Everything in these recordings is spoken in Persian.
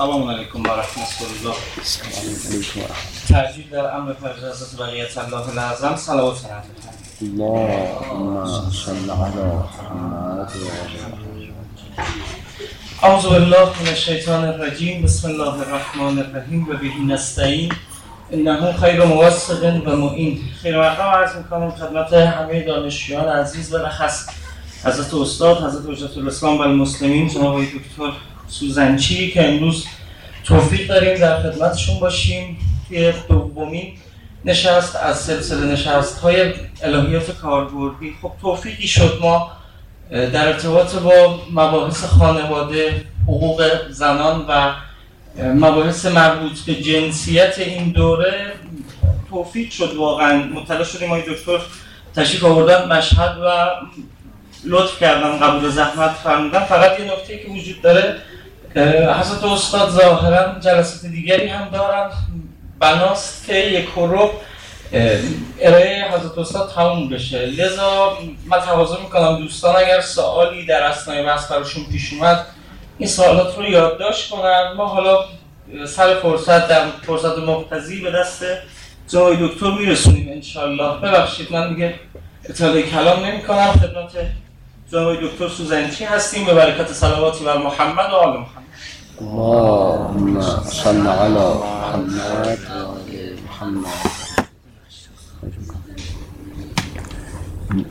سلام علیکم و رحمت الله ترجیح در امر فرج حضرت بقیت الله العظم صلوات نبی اللهم صل على محمد و اعوذ بالله من الشیطان الرجیم. بسم الله الرحمن الرحیم. و بهی نستعین. انه خیر موثق و معین. خیر مقام عرض می‌کنم خدمت همه دانشجویان عزیز. و بخص حضرت استاد حضرت حجت الاسلام و المسلمین جناب دکتر سوزنچی که امروز توفیق داریم در خدمتشون باشیم. توی دومین نشست از سلسله نشست های الهیات کاربردی. خب توفیقی شد ما در ارتباط با مباحث خانواده حقوق زنان و مباحث مربوط به جنسیت این دوره توفیق شد واقعا. مطلع شدیم آقای دکتر تشریف آوردن مشهد و لطف کردن قبول زحمت فرمودن. فقط یه نکته که وجود داره حضرت استاد ظاهرا جلسات دیگری هم دارن. بناست که یک رو ارائه حضرت استاد تموم بشه. لذا من تقاضا می‌کنم دوستان اگر سوالی در اسنای بحث براشون پیش اومد این سوالات رو یادداشت کنن. ما حالا سر فرصت در فرصت مقتضی به دست جای دکتر میرسونیم انشالله ببخشید من دیگه اطلاع کلام نمی کنم خدمت جناب دکتر سوزنچی هستیم. به برکت صلواتی بر محمد و آل محمد. اللهم صل على محمد و آل محمد.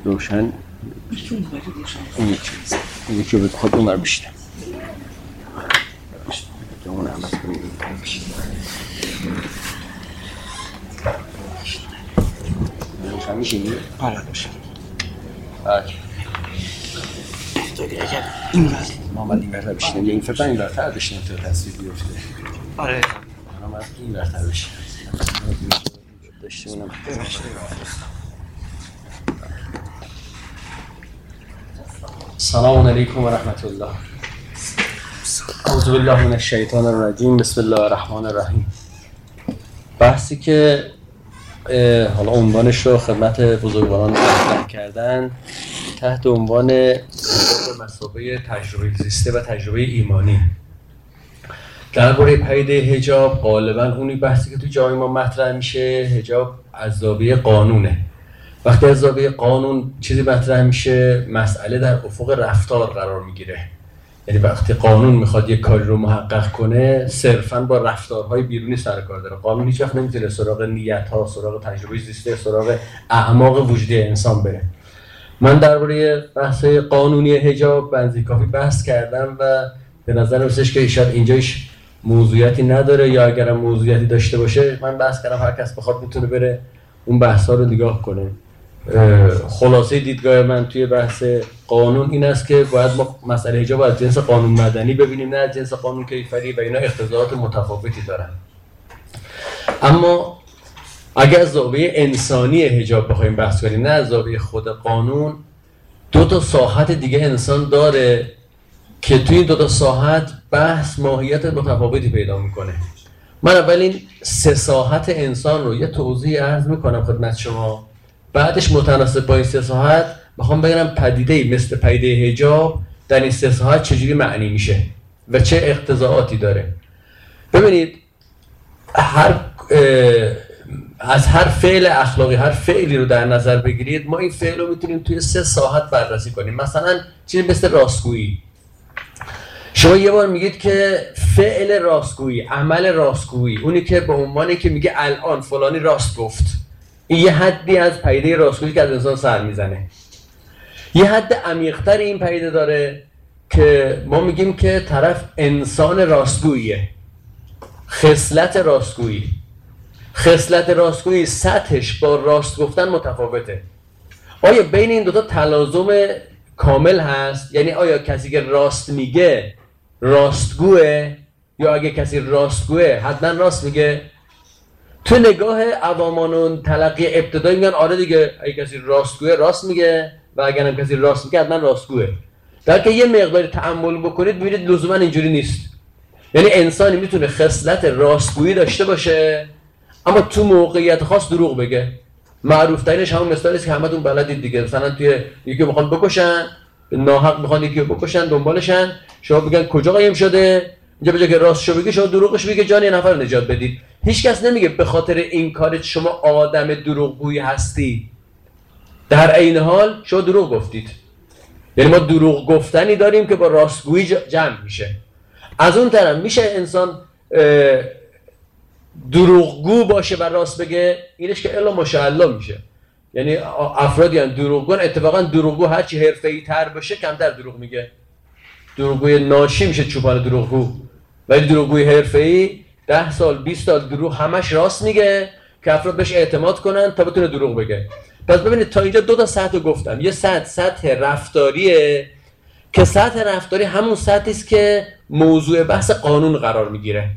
روشن. یکی اون یکی به خود اون بشیدم اون احمد کنیم روشن. میشینی؟ آره باشه بله داری اگر این وقت محمد این ورتر بشینم یا این فرقا این ورتر بشینم تا تصویر بیفته. آره. من از این ورتر بشینم داشته اونم. سلام علیکم و رحمت الله اعوذ بالله من الشیطان الرجیم. بسم الله الرحمن الرحیم. بحثی که حالا عنوانش رو خدمت بزرگواران مطرح کردن. تحت عنوان مسابقه تجربه زیسته و تجربه ایمانی. درباره پدیده هجاب غالبا اونی بحثی که تو جای ما مطرح میشه هجاب از قانونه. وقتی از قانون چیزی مطرح میشه مسئله در افق رفتار قرار می‌گیره. یعنی وقتی قانون می‌خواد یک کاری رو محقق کنه صرفا با رفتارهای بیرونی سر کار داره. قانون هیچ وقت نمی‌تونه سراغ نیت ها سراغ تجربه زیسته سراغ اعماق وجودی انسان بره. من درباره بحث قانونی هجاب بنزی کافی بحث کردم و به نظر میسش که شاید اینجاش موضوعیتی نداره یا اگرم موضوعیتی داشته باشه من بحث کردم هر کس بخواد می‌تونه بره اون بحث ها رو نگاه کنه. خلاصه دیدگاه من توی بحث قانون این است که باید ما مسئله حجاب از جنس قانون مدنی ببینیم نه از جنس قانون کیفری و اینا اختزاعات متفاوتی دارن. اما اگر از زاویه انسانی حجاب بخوایم بحث کنیم نه از زاویه خود قانون دو تا ساحت دیگه انسان داره که توی این دو تا ساحت بحث ماهیت متفاوتی پیدا می‌کنه. من اول این سه ساحت انسان رو یه توضیح عرض می‌کنم خدمت شما. بعدش متناسب با این سه ساحت می‌خوام بگم پدیده مثل پدیده حجاب در این سه ساحت چجوری معنی میشه و چه اقتضاعاتی داره. ببینید هر از هر فعل اخلاقی هر فعلی رو در نظر بگیرید ما این فعل رو می‌تونیم توی سه ساحت بررسی کنیم. مثلا چیزی مثل راستگویی. شما یه بار میگید که فعل راستگویی عمل راستگویی اونی که به عنوانی که میگه الان فلانی راست گفت. این یه حدی از پدیده راستگویی که از انسان سر می‌زنه. یه حد عمیقتر این پدیده داره که ما میگیم که طرف انسان راستگوییه. خصلت راستگویی. خصلت راستگویی سطحش با راست گفتن متفاوته. آیا بین این دوتا تلازم کامل هست؟ یعنی آیا کسی که راست میگه راستگوه؟ یا اگه کسی راستگوه حتما راست میگه. تو نگاه عوامان و تلقی ابتدایی میگن آره دیگه اگه کسی راستگوه راست میگه. و اگر هم کسی راست میگه حتما راستگوه. در که یه مقداری تعمل بکنید ببینید لزوما اینجوری نیست. یعنی انسانی می‌تونه خصلت راستگویی داشته باشه. اما تو موقعیت خاص دروغ بگه. معروف ترینش همون مثالی است که همتون بلدید دیگه. مثلا توی یکی می‌خوان بکشن ناحق می‌خوان یکی بکشن دنبالشن. شما بگن کجا قایم شده؟ اینجا به که راست شو بگی شما دروغش بگی جان یه نفر نجات بدید. هیچ کس نمیگه به خاطر این کارت شما آدم دروغگویی هستی. در عین حال شما دروغ گفتید. یعنی ما دروغ گفتنی داریم که با راستگویی جمع میشه. از اون طرف میشه انسان دروغگو باشه و راست بگه اینش که الا ماشاءالله میشه. یعنی افرادی هم دروغگون اتفاقا دروغگو هرچی حرفه‌ای تر باشه کمتر دروغ میگه. دروغگوی ناشی میشه چوپان دروغگو. ولی دروغگوی حرفه‌ای ده سال 20 سال دروغ همش راست میگه که افراد بهش اعتماد کنن تا بتونه دروغ بگه. پس ببینید تا اینجا دو تا سطح گفتم. یه سطح سطح رفتاریه که سطح رفتاری همون سطحی است که موضوع بحث قانون قرار می‌گیره.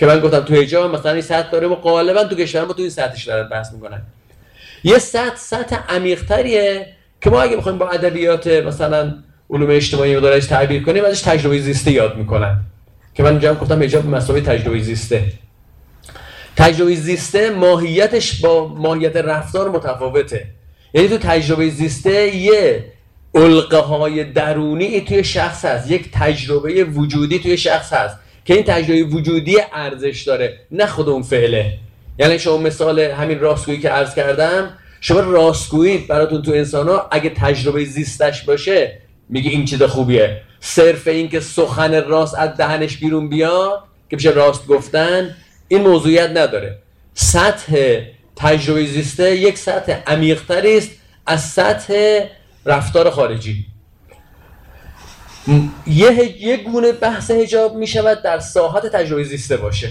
که من گفتم تو حجاب مثلا این سطح داره و غالبا تو کشور ما تو این سطحش دارن بحث می‌کنن. یه سطح سطح عمیق‌تریه که ما اگه بخوایم با ادبیات مثلا علوم اجتماعی رو دارش تعبیر کنیم ازش تجربه زیسته یاد می‌کنن. که من اینجا گفتم حجاب مسابقه تجربه زیسته. تجربه زیسته ماهیتش با ماهیت رفتار متفاوته. یعنی تو تجربه زیسته یه علقه های درونی توی شخص هست یک تجربه وجودی توی شخص هست. که این تجربه وجودی ارزش داره نه خود اون فعله. یعنی شما مثال همین راستگویی که عرض کردم شما راستگویی براتون تو انسان ها اگه تجربه زیستش باشه میگه این چیز خوبیه. صرف این که سخن راست از دهنش بیرون بیاد که بشه راست گفتن این موضوعیت نداره. سطح تجربه زیسته یک سطح عمیقتری است از سطح رفتار خارجی. یه, یه گونه بحث هجاب می شود در ساحت تجربه زیسته باشه.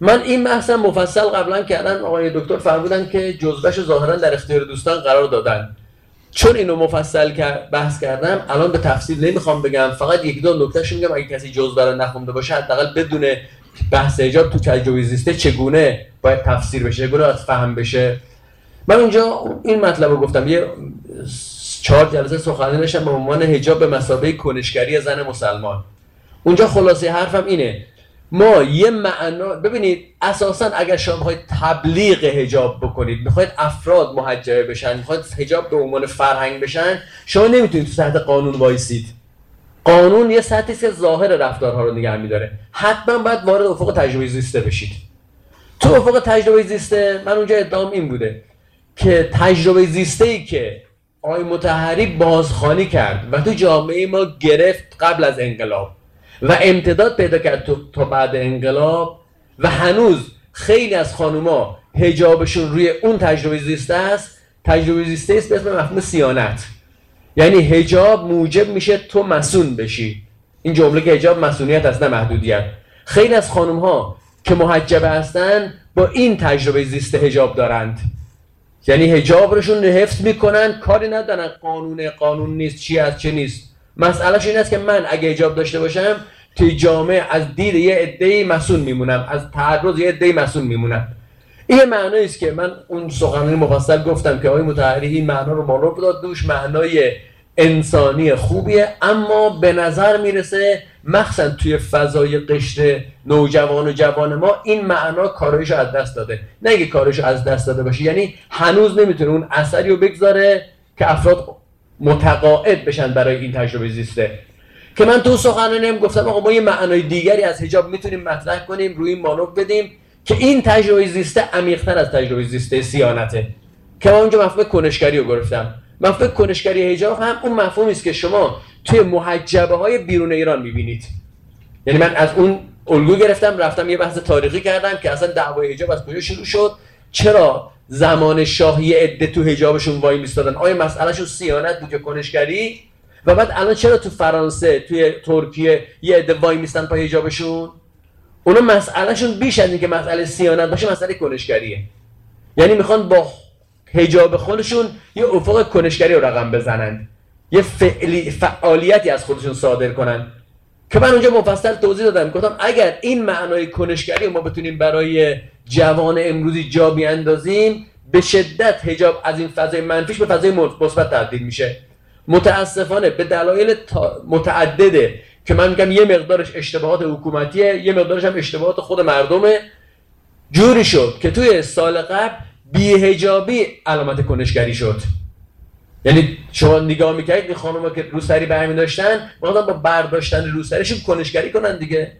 من این بحثم مفصل قبلا کردن. آقای دکتر فرمودن که جزبش ظاهرا در اختیار دوستان قرار دادن. چون اینو مفصل بحث کردم الان به تفصیل نمی‌خوام بگم. فقط یک دو نکتهش میگم. اگه کسی جزبه رو نخونده باشه حداقل بدونه بحث ایجاب تو تجربه زیسته چگونه باید تفسیر بشه چگونه باید فهم بشه. من اونجا این مطلب رو گفتم. یه چهار جلسه سخنرانی داشتم به عنوان حجاب به مسابقه کنشگری زن مسلمان. اونجا خلاصه حرفم اینه. ما یه معنا ببینید اساسا اگر شما می‌خواید تبلیغ حجاب بکنید می‌خواید افراد محجبه بشن می‌خواید حجاب به عنوان فرهنگ بشن شما نمی‌تونید تو سطح قانون وایسید. قانون یه سطحی که ظاهر رفتارها رو نگه میداره. حتما باید وارد افق تجربه زیسته بشید. تو افق تجربه زیسته من اونجا ادعام این بوده که تجربه زیسته ای که آقای متحری بازخانی کرد و تو جامعه ما گرفت قبل از انقلاب و امتداد پیدا کرد تا بعد انقلاب و هنوز خیلی از خانوما هجابشون روی اون تجربه زیسته است. تجربه زیسته است به اسم مفهوم سیانت. یعنی هجاب موجب میشه تو مسون بشی. این جمله که هجاب مسئولیت است نه محدودیت. خیلی از خانم ها که محجبه هستن با این تجربه زیسته هجاب دارند. یعنی هجابشون حفظ می‌کنن کاری ندارن قانون قانون نیست چی از چه نیست. مسئلهش این است که من اگه هجاب داشته باشم توی جامعه از دید یه عده‌ای مسئول میمونم از تعرض یه عده‌ای مسئول میمونم. این معنایی است که من اون سخنرانی مفصل گفتم که آقای متحری این معنا رو مانور داد دوش معنای انسانی خوبیه اما به نظر می‌رسه مخصوصا توی فضای قشر نوجوان و جوان ما این معنا کارایش از دست داده. نه اینکه کارش از دست داده باشه یعنی هنوز نمی‌تونه اون اثری رو بگذاره که افراد متقاعد بشن برای این تجربه زیسته. که من تو سخنرانیم گفتم آقا ما یه معنای دیگری از حجاب می‌تونیم مطرح کنیم روی این بدیم که این تجربه زیسته عمیق‌تر از تجربه زیسته سیانته. که من اونجا مفهوم کنشگری رو گرفتم. مفهوم کنشگری حجاب هم اون مفهومی است که شما توی محجبه های بیرون ایران می‌بینید. یعنی من از اون الگو گرفتم رفتم یه بحث تاریخی کردم که اصلا دعوای حجاب از کجا شروع شد؟ چرا زمان شاهی عده تو حجابشون وای میستادن؟ آیا مسئلهشون سیانت بود یا کنشگری؟ و بعد الان چرا تو فرانسه توی ترکیه یه عده وای میستن پای حجابشون؟ اونا مسئلهشون بیش از اینکه مسئله سیانت باشه مسئله کنشگریه. یعنی می‌خوان با حجاب خودشون یه افق کنشگری رو رقم بزنند. یه فعلی فعالیتی از خودشون صادر کنن که من اونجا مفصل توضیح دادم. گفتم اگر این معنای کنشگری ما بتونیم برای جوان امروزی جا بیاندازیم به شدت حجاب از این فضای منفیش به فضای مثبت تبدیل میشه. متاسفانه به دلایل متعدده که من میگم یه مقدارش اشتباهات حکومتیه یه مقدارش هم اشتباهات خود مردمه. جوری شد که توی سال قبل بیهجابی علامت کنشگری شد. یعنی شما نگاه می‌کردید این خانوما که روسری برمی داشتن با برداشتن روسریشون کنشگری کنن دیگه.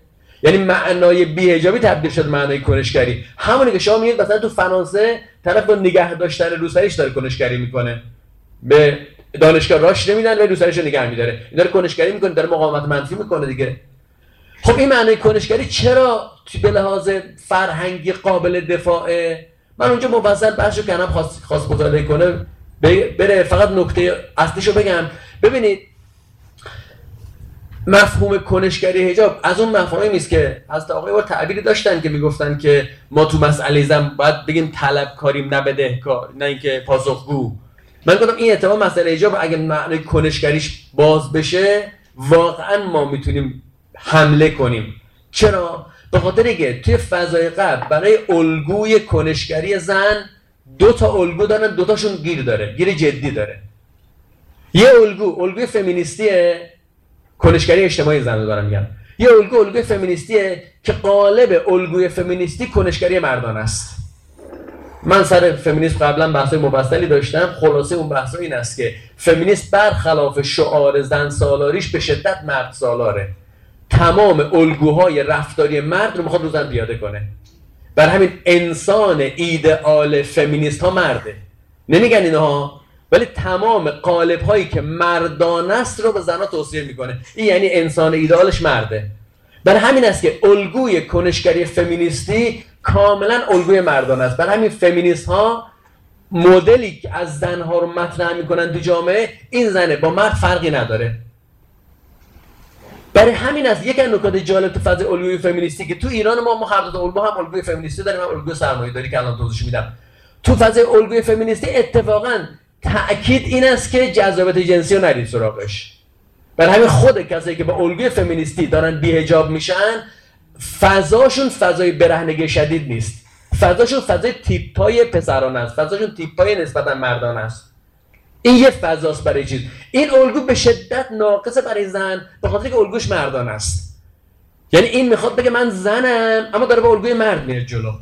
یعنی معنای بیهجابی تبدیل شد معنای کنشگری. همونی که شما میگید مثلا تو فرانسه طرف با نگه داشتن روسریش داره کنشگری می‌کنه. به دانشگاه راش نمیدن و روسریش رو نگه میداره. این داره کنشگری می‌کنه داره مقاومت منفی می‌کنه دیگه. خب این معنای کنشگری چرا به لحاظ فرهنگی قابل دفاعه؟ من اونجا مفصل بحثو کردم خواست خواست مطالعه کنه. بره فقط نکته اصلیشو بگم. ببینید مفهوم کنشگری حجاب از اون مفاهیمی نیست که از آقای با تعبیری داشتن که می‌گفتن که ما تو مسئله زن باید بگیم طلبکاریم نه بدهکار نه اینکه پاسخگو. من گفتم این اتفاق مسئله حجاب اگه معنی کنشگریش باز بشه واقعا ما می‌تونیم حمله کنیم. چرا؟ به خاطر اینکه توی فضای قبل برای الگوی کنشگری زن دو تا الگو دارن دو تاشون گیر داره گیر جدی داره. یه الگو الگوی فمینیستیه کنشگری اجتماعی زن رو دارم میگم یه الگو الگوی فمینیستیه که قالب الگوی فمینیستی کنشگری مردان است. من سر فمینیسم قبلا بحثای مفصلی داشتم. خلاصه اون بحث این است که فمینیست برخلاف شعار زن سالاریش به شدت مرد سالاره. تمام الگوهای رفتاری مرد رو می‌خواد رو زن پیاده کنه. بر همین انسان ایدئال فمینیست ها مرده. نمیگن اینها ولی تمام قالب هایی که مردان است رو به زنها توصیه می‌کنه. این یعنی انسان ایدئالش مرده. بر همین است که الگوی کنشگری فمینیستی کاملا الگوی مردان است. بر همین فمینیست ها مدلی که از زنها رو مطرح می‌کنن تو جامعه این زنه با مرد فرقی نداره. برای همین است یک نکات جالب تو فاز الگوی فمینیستی که تو ایران ما ما هر هم الگوی فمینیستی داریم هم الگوی سرمایه‌داری که الان توضیح میدم. تو فاز الگوی فمینیستی اتفاقا تاکید این است که جذابیت جنسی رو نرید سراغش. برای همین خود کسایی که با الگوی فمینیستی دارن بیهجاب میشن فضاشون فضای برهنگی شدید نیست. فضاشون فضای تیپای پسران است. فضاشون تیپای نسبتا مردان است. این یه فضاست برای چیز. این الگو به شدت ناقصه برای زن به خاطر که الگوش مردان است. یعنی این می‌خواد بگه من زنم اما داره با الگوی مرد میره جلو.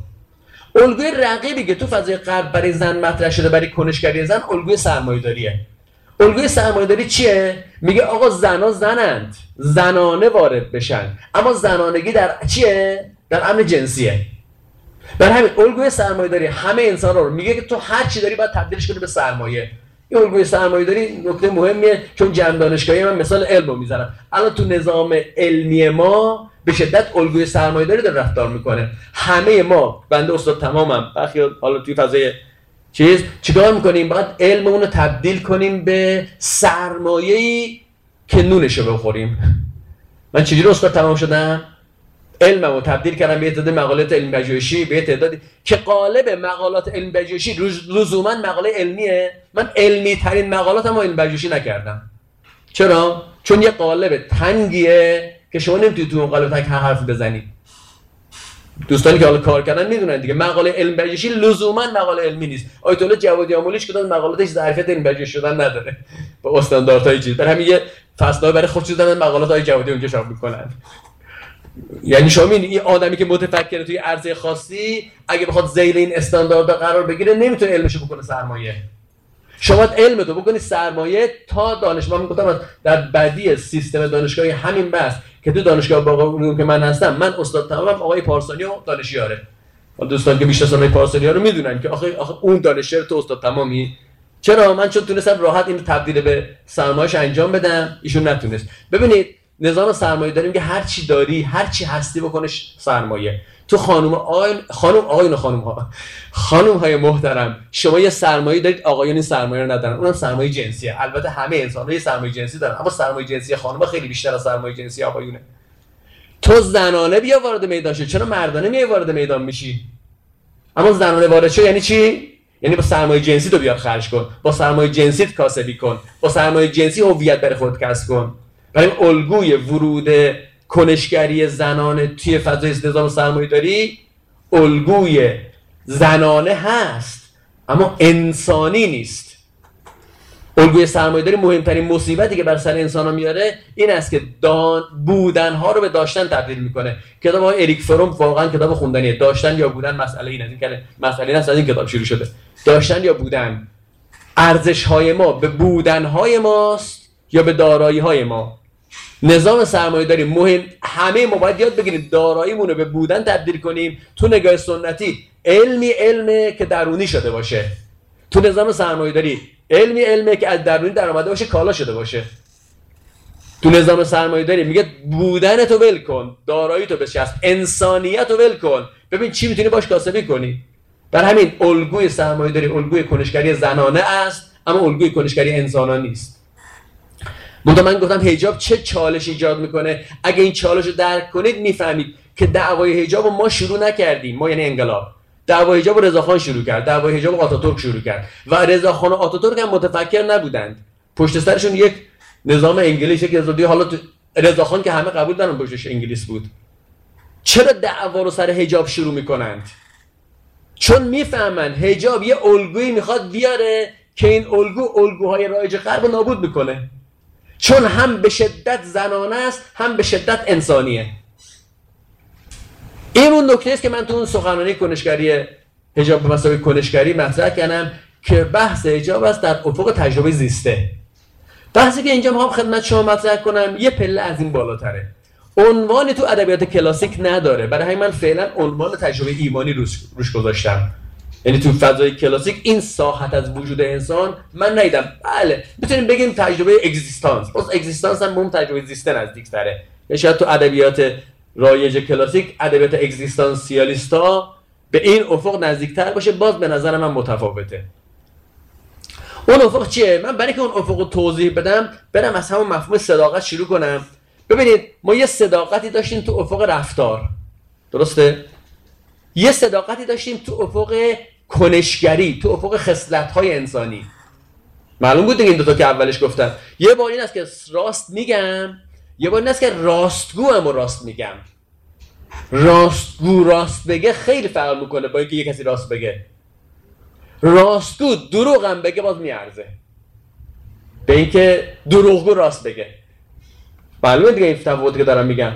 الگوی رقیبی که تو فضای غرب برای زن مطرح شده برای کنشگری زن الگوی سرمایه‌داریه. الگوی سرمایه‌داری چیه؟ میگه آقا زنا زنند زنانه وارد بشن. اما زنانگی در چیه؟ در امن جنسیه. بر همین الگوی سرمایه‌داری همه انسان رو میگه که تو هر چی داری باید تبدیلش کنی به سرمایه. این الگوی سرمایه‌داری نکته مهمیه چون جمع دانشگاهی من مثال علم رو می‌زنم. الان تو نظام علمی ما به شدت الگوی سرمایه‌داری داره رفتار می‌کنه. همه ما بنده استاد تمامم بخی حالا توی فضای چیز چیکار می‌کنیم؟ باید علممون رو تبدیل کنیم به سرمایه‌ای که نونشو بخوریم. من چجوری استاد تمام شدم؟ علممو تبدیل کردم به تعداد مقالات علم پژوهشی به تعدادی که قالب مقالات علم پژوهشی لزوما مقاله علمیه. من علمی ترین مقالاتم علم پژوهشی نکردم. چرا؟ چون یه قالب تنگیه که شما نمی‌تونید تو اون قالب تنگ حرف بزنید دوستانی که حالا کار کردن می‌دونن دیگه. مقاله علم پژوهشی لزوما مقاله علمی نیست. آیت الله جوادی آمولیش کدام مقالاتش ظرفیت علم پژوهشی شدن نداره. با استانداردهای چیز برای همین یه فصلای برای خودشون دادن مقالات های جوادی اونجا چاپ می‌کنن. یعنی شما این آدمی که متفکره توی عرضه خاصی اگه بخواد زیر این استاندارد قرار بگیره نمی‌تونه علمشو بکنه سرمایه. شما علم تو بکنی سرمایه تا دانشگاه می‌گفتم در بدی سیستم دانشگاهی همین بس که تو دانشگاه باقی که من هستم من استاد تمامم آقای پارسانی و دانشیاره. دوستان که بیشتر آقای پارسانی رو می‌دونن که آخه, آخه اون دانشیار تو استاد تمامی. چرا؟ من چون تونستم راحت این تبدیل به سرمایه‌اش انجام بدم. ایشون نتونست. ببینید نظام سرمایه داریم که هر چی داری هر چی هستی بکنش سرمایه. تو خانم آقای خانم آقایون خانم ها. خانم های محترم شما یه سرمایه دارید آقایون این سرمایه رو ندارن. اونم سرمایه جنسیه. البته همه انسان ها یه سرمایه جنسی دارن. اما سرمایه جنسی خانم خیلی بیشتر از سرمایه جنسی آقایونه. تو زنانه بیا وارد میدان شو. چرا مردانه میای وارد میدان میشی؟ اما زنانه وارد شو یعنی چی؟ یعنی با سرمایه جنسی تو بیاد خرج کن. با سرمایه جنسی کاسبی کن. با سرمایه جنسی هویت بر خود کسب کن. برای الگوی ورود کنشگری زنانه توی فضای نظام سرمایه داری الگوی زنانه هست اما انسانی نیست. الگوی سرمایه داری مهمترین مصیبتی که بر سر انسان ها میاره این است که دان بودن ها رو به داشتن تبدیل می‌کنه. کتاب های اریک فروم واقعا کتاب خوندنیه. داشتن یا بودن مسئله این از این مسئله از این کتاب شروع شده. داشتن یا بودن. ارزش های ما به بودن های ماست یا به دارایی های ما؟ نظام سرمایه داری مهم. همه ما باید یاد بگیریم داراییمون رو به بودن تبدیل کنیم. تو نگاه سنتی علمی علمه که درونی شده باشه. تو نظام سرمایه داری علمی علمه که از درونی در آمده باشه کالا شده باشه. تو نظام سرمایه داری میگه بودن تو ول کن دارایی تو بچسب انسانیت رو ول کن. ببین چی می‌تونی باش کاسبی کنی. در همین الگوی سرمایه داری الگوی کنشگری زنانه است اما الگوی کنشگری انسانان نیست. منتها من گفتم هجاب چه چالش ایجاد می‌کنه؟ اگه این چالش رو درک کنید می‌فهمید که دعوای هجاب ما شروع نکردیم. ما یعنی انقلاب. دعوای هجاب رضاخان شروع کرد. دعوای هجاب آتاتورک شروع کرد. و رضاخان و آتاتورک هم متفکر نبودند. پشت سرشون یک نظام انگلیسی که رضا حالا رضاخان که همه قبول دارن پشتش انگلیس بود. چرا دعوا رو سر هجاب شروع می‌کنند؟ چون می‌فهمن هجاب یه الگویی می‌خواد بیاره که این الگو الگوهای رایج غرب نابود می‌کنه. چون هم به شدت زنانه است هم به شدت انسانیه. این اون نکته است که من تو اون سخنرانی کنشگری هجاب به مسابقه کنشگری مطرح کردم که بحث هجاب است در افق تجربه زیسته. بحثی که اینجا می‌خوام خدمت شما مطرح کنم یه پله از این بالاتره. عنوان تو ادبیات کلاسیک نداره. برای همین من فعلا عنوان تجربه ایمانی روش, روش گذاشتم. یعنی تو فضای کلاسیک این ساحت از وجود انسان من ندیدم. بله می‌تونیم بگیم تجربه اگزیستانس باز اگزیستانس هم اون تجربه زیسته نزدیک تره. یا شاید تو ادبیات رایج کلاسیک ادبیات اگزیستانسیالیستا به این افق نزدیکتر باشه باز به نظر من متفاوته. اون افق چیه؟ من برای که اون افق رو توضیح بدم برم از همون مفهوم صداقت شروع کنم. ببینید ما یه صداقتی داشتیم تو افق رفتار. درسته؟ یه صداقتی داشتیم تو افق کنشگری تو افق خصلت های انسانی. معلوم بود این دوتا که اولش گفتم یه بار این است که راست میگم یه بار این است که راستگو هم راست میگم. راستگو راست بگه خیلی فرق می‌کنه با اینکه یه کسی راست بگه. راستگو دروغ هم بگه باز میارزه. به اینکه دروغگو راست بگه. معلومه دیگه این تفاوتی که دارم میگم.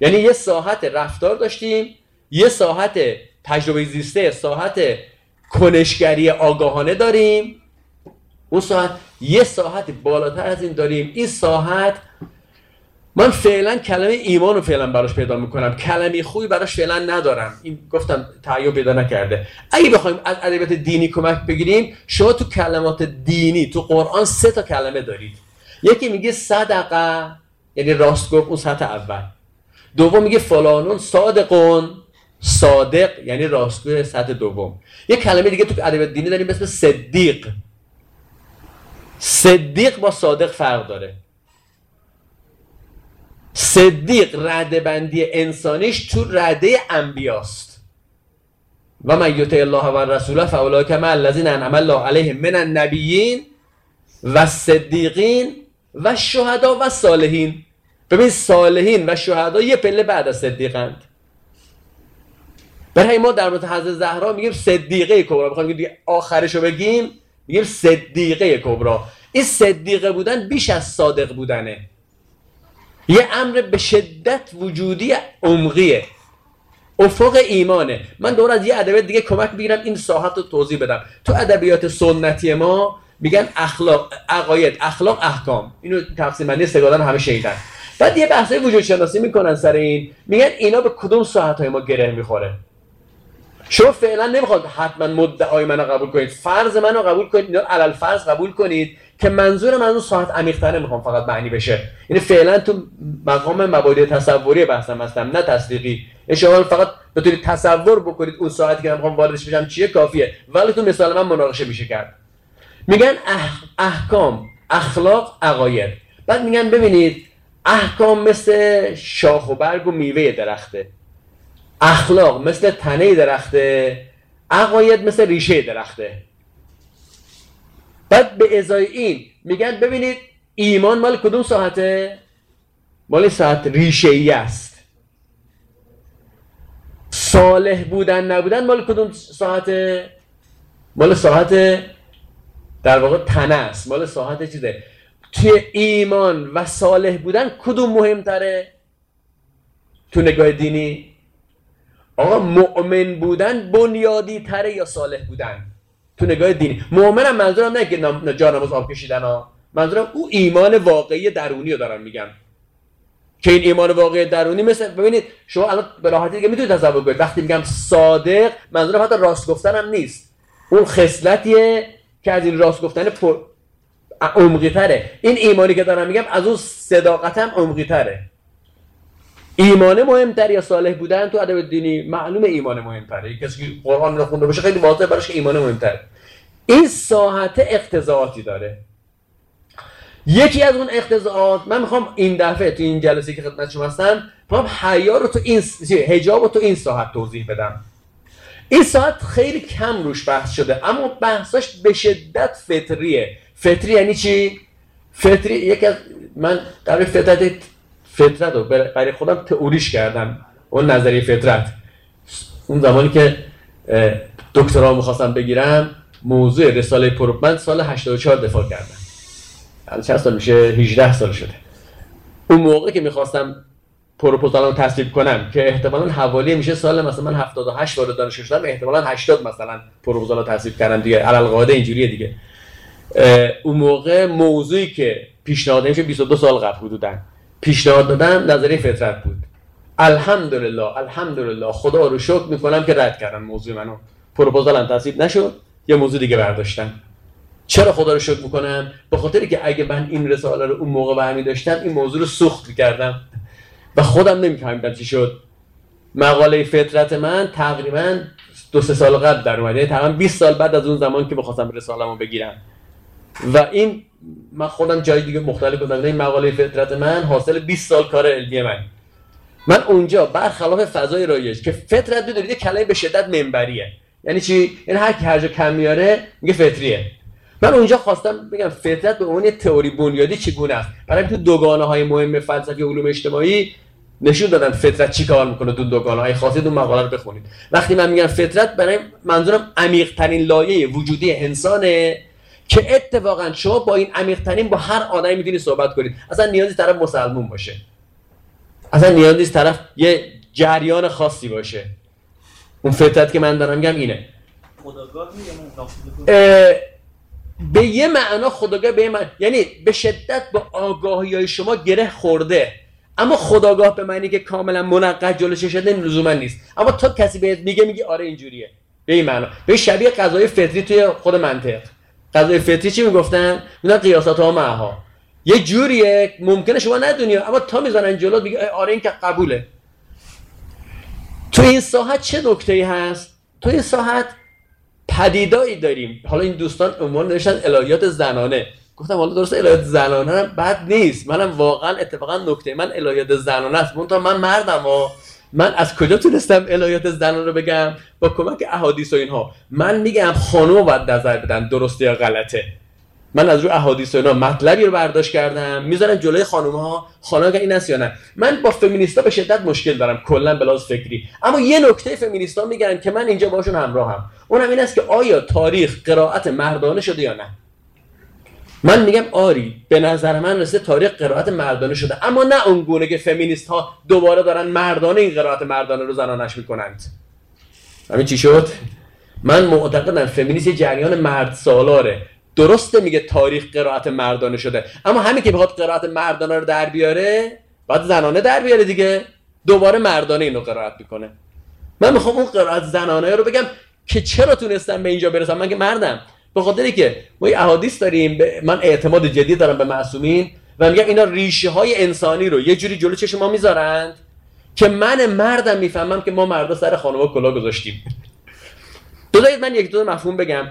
یعنی یه ساحت رفتار داشتیم یه ساحت تجربه زیسته ساحت کنشگری آگاهانه داریم. اون ساعت یه ساحت بالاتر از این داریم. این ساحت من فعلا کلمه ایمان رو فعلا براش پیدا می‌کنم. کلمه خوبی براش فعلا ندارم. این گفتم تعیین پیدا نکرده. اگه بخوایم از ادبیات دینی کمک بگیریم شما تو کلمات دینی تو قرآن سه تا کلمه دارید. یکی میگه صدقه یعنی راست گفت اون سطح اول. دوم میگه فلانون صادقون. صادق یعنی راستگوی سطح دوم. یه کلمه دیگه تو ادبیات دینی داریم اسم صدیق. صدیق با صادق فرق داره. صدیق رده بندی انسانیش تو رده انبیاست. و من یطع الله و رسوله فاولئک مع الذین انعم الله علیهم من النبیین و صدیقین و شهدا و صالحین. ببین صالحین و شهدا یه پله بعد از صدیقند. برای ما در مورد حضرت زهرا میگیم صدیقه کبرا. بخوام دیگه آخرشو بگیم میگیم صدیقه کبرا. این صدیقه بودن بیش از صادق بودنه. یه امر به شدت وجودی عمقیه. افق ایمانه. من دور از یه ادبیات دیگه کمک بگیرم این ساحت رو توضیح بدم. تو ادبیات سنتی ما میگن اخلاق عقاید اخلاق احکام. اینو تقسیم بندی سگالان همه شیدن بعد یه بحثای وجود شناسی می‌کنن سر این. میگن اینا به کدوم ساعت های ما گره می‌خوره؟ شما فعلا نمی‌خواد حتما مدعای منو قبول کنید. فرض منو قبول کنید. اینا علل فرض قبول کنید که منظور من اون ساعت عمیق‌تر می‌خوام فقط معنی بشه. یعنی فعلا تو مقام مبادی تصوری بحثم هستم نه تصدیقی. شما فقط بتونید تصور بکنید اون ساعتی که من می‌خوام واردش بشم چیه؟ کافیه. ولی تو مثال من مناقشه میشه کرد. میگن احکام اخلاق عقاید. بعد میگن ببینید احکام مثل شاخ و برگ و میوه درخته. اخلاق مثل تنه درخته عقاید مثل ریشه درخته. بعد به ازای این میگن ببینید ایمان مال کدوم ساعته؟ مال ساعت ریشه ای است. صالح بودن نبودن مال کدوم ساعته؟ مال ساعت در واقع تنه است. مال ساعت چیزه؟ توی ایمان و صالح بودن کدوم مهمتره؟ تو نگاه دینی؟ آقا مؤمن بودن بنیادی تره یا صالح بودن؟ تو نگاه دینی. مؤمنم منظورم نه که جا نماز آب کشیدن ها. منظورم او ایمان واقعی درونی رو دارم میگم که این ایمان واقعی درونی مثل ببینید شما الان به راحتی دیگه می‌تونید تصور کنید. وقتی میگم صادق منظورم حتی راست گفتنم نیست. اون خصلتیه که از این راست گفتن پر... عمقی تره. این ایمانی که دارم میگم از اون صداقتم عمقی تره. ایمان مهمتر یا صالح بودن تو ادب دینی؟ معلوم ایمان مهمتره. کسی که قرآن رو خونده باشه خیلی واضحه براش ایمان مهمتره. این ساحت اقتضاعاتی داره. یکی از اون اقتضاعات من می‌خوام این دفعه تو این جلسه که خدمت شما هستم می‌خوام حیا رو تو این حجاب رو تو این ساحت توضیح بدم. این ساعت خیلی کم روش بحث شده اما بحثاش به شدت فطریه. فطری یعنی چی؟ فطری یکی از من قبل فطرت فطرت رو. برای خودم تئوریش کردم. اون نظریه فطرت. اون زمانی که دکترا می‌خواستم بگیرم موضوع رساله پروپمنت سال 84 دفاع کردم. الان چند سال میشه؟ 18 سال شده. اون موقع که می‌خواستم پروپوزال رو تصویب کنم که احتمالا حوالی میشه سال مثلا من 78 وارد دانشگاه شدم احتمالا 80 مثلا پروپوزال رو تصویب کردم دیگه. علل قاعده اینجوریه دیگه. اون موقع موضوعی که پیشنهاد میشه 22 سال قبل حدودا. پیشنهاد دادم نظریه فطرت بود. الحمدلله الحمدلله. خدا رو شکر می‌کنم که رد کردن موضوع منو. پروپوزالم تصویب نشد یه موضوع دیگه برداشتن چرا خدا رو شکر می‌کنم؟ به خاطر که اگه من این رساله رو اون موقع برمی داشتم این موضوع رو سوخت می‌کردم. و خودم نمیفهمیدم چی شد. مقاله فطرت من تقریبا دو سه سال قبل در اومده. تقریبا 20 سال بعد از اون زمان که بخواستم رساله‌مو بگیرم. و این من خودم جای دیگه مختلف بودم این مقاله فطرت من حاصل 20 سال کار علمی من من اونجا برخلاف فضای رایج که فطرت بدونید کلمه به شدت منبریه. یعنی چی؟ یعنی هر کی هر جا کم میاره میگه فطریه. من اونجا خواستم بگم فطرت به عنوان تئوری بنیادی چگونه است؟ برای تو دوگانه های مهم فلسفی علوم اجتماعی نشون دادن فطرت چی کار می‌کنه دو دوگانه های خاصی مقاله رو بخونید. وقتی من میگم فطرت برای منظورم عمیق ترین لایه وجودی انسانه. که اتفاقا شما با این عمیق ترین با هر آدمی می‌تونید صحبت کنید. اصلا نیازی طرف مسلمون باشه. اصلا نیازی طرف یه جریان خاصی باشه. اون فطرت که من دارم میگم اینه. به یه معنا خداگاه به معنا یعنی به شدت با آگاهی های شما گره خورده. اما خداگاه به معنی که کاملا منقد جلوش شده لزوما نیست. اما تا کسی بهت میگه میگی آره اینجوریه. به این معنا. به شبیه قضای فطری توی خود منطق. قضای فطری چی می‌گفتن؟ اینا قیاسات ها معها. یه جوریه ممکنه شما ندونی اما تا می‌زنن جلو میگه آره این که قبوله. تو این ساحت چه نکته ای هست؟ تو این ساحت پدیدایی داریم. حالا این دوستان عنوان نوشتن الهیات زنانه. گفتم حالا درست الهیات زنانه هم بد نیست. منم واقعا اتفاقا نکته من الهیات زنانه است. من من مردم و من از کجا تونستم الهیات زنانه رو بگم؟ با کمک احادیث و اینها. من میگم خانم باید نظر بدن درسته یا غلطه. من از روی احادیث و اینا مطلبی رو برداشت کردم. می‌ذارم جلوی خانم ها خانم این است یا نه. من با فمینیستا به شدت مشکل دارم کلا بلاز فکری. اما یه نکته فمینیستا میگن که من اینجا باشون همراهم. اونم این است که آیا تاریخ قرائت مردانه شده یا نه؟ من میگم آری به نظر من رسیده تاریخ قرائت مردانه شده. اما نه اون گونه که فمینیست ها دوباره دارن مردانه این قرائت مردانه رو زنانش می‌کنند. همین چی شد؟ من معتقدم فمینیست جریان مرد سالاره. درسته میگه تاریخ قرائت مردانه شده. اما همین که بخواد قرائت مردانه رو در بیاره بعد زنانه در بیاره دیگه. دوباره مردانه اینو قرائت می‌کنه. من می‌خوام اون قرائت زنانه رو بگم که چرا تونستم به اینجا برسم؟ من که مردم. به خاطری که ما یه احادیث داریم من اعتماد جدی دارم به معصومین و میگم اینا ریشه های انسانی رو یه جوری جلو چشم ما می‌ذارند که من مردم می‌فهمم که ما مردا سر خانواده کلا گذاشتیم. بذارید من یک دو مفهوم بگم.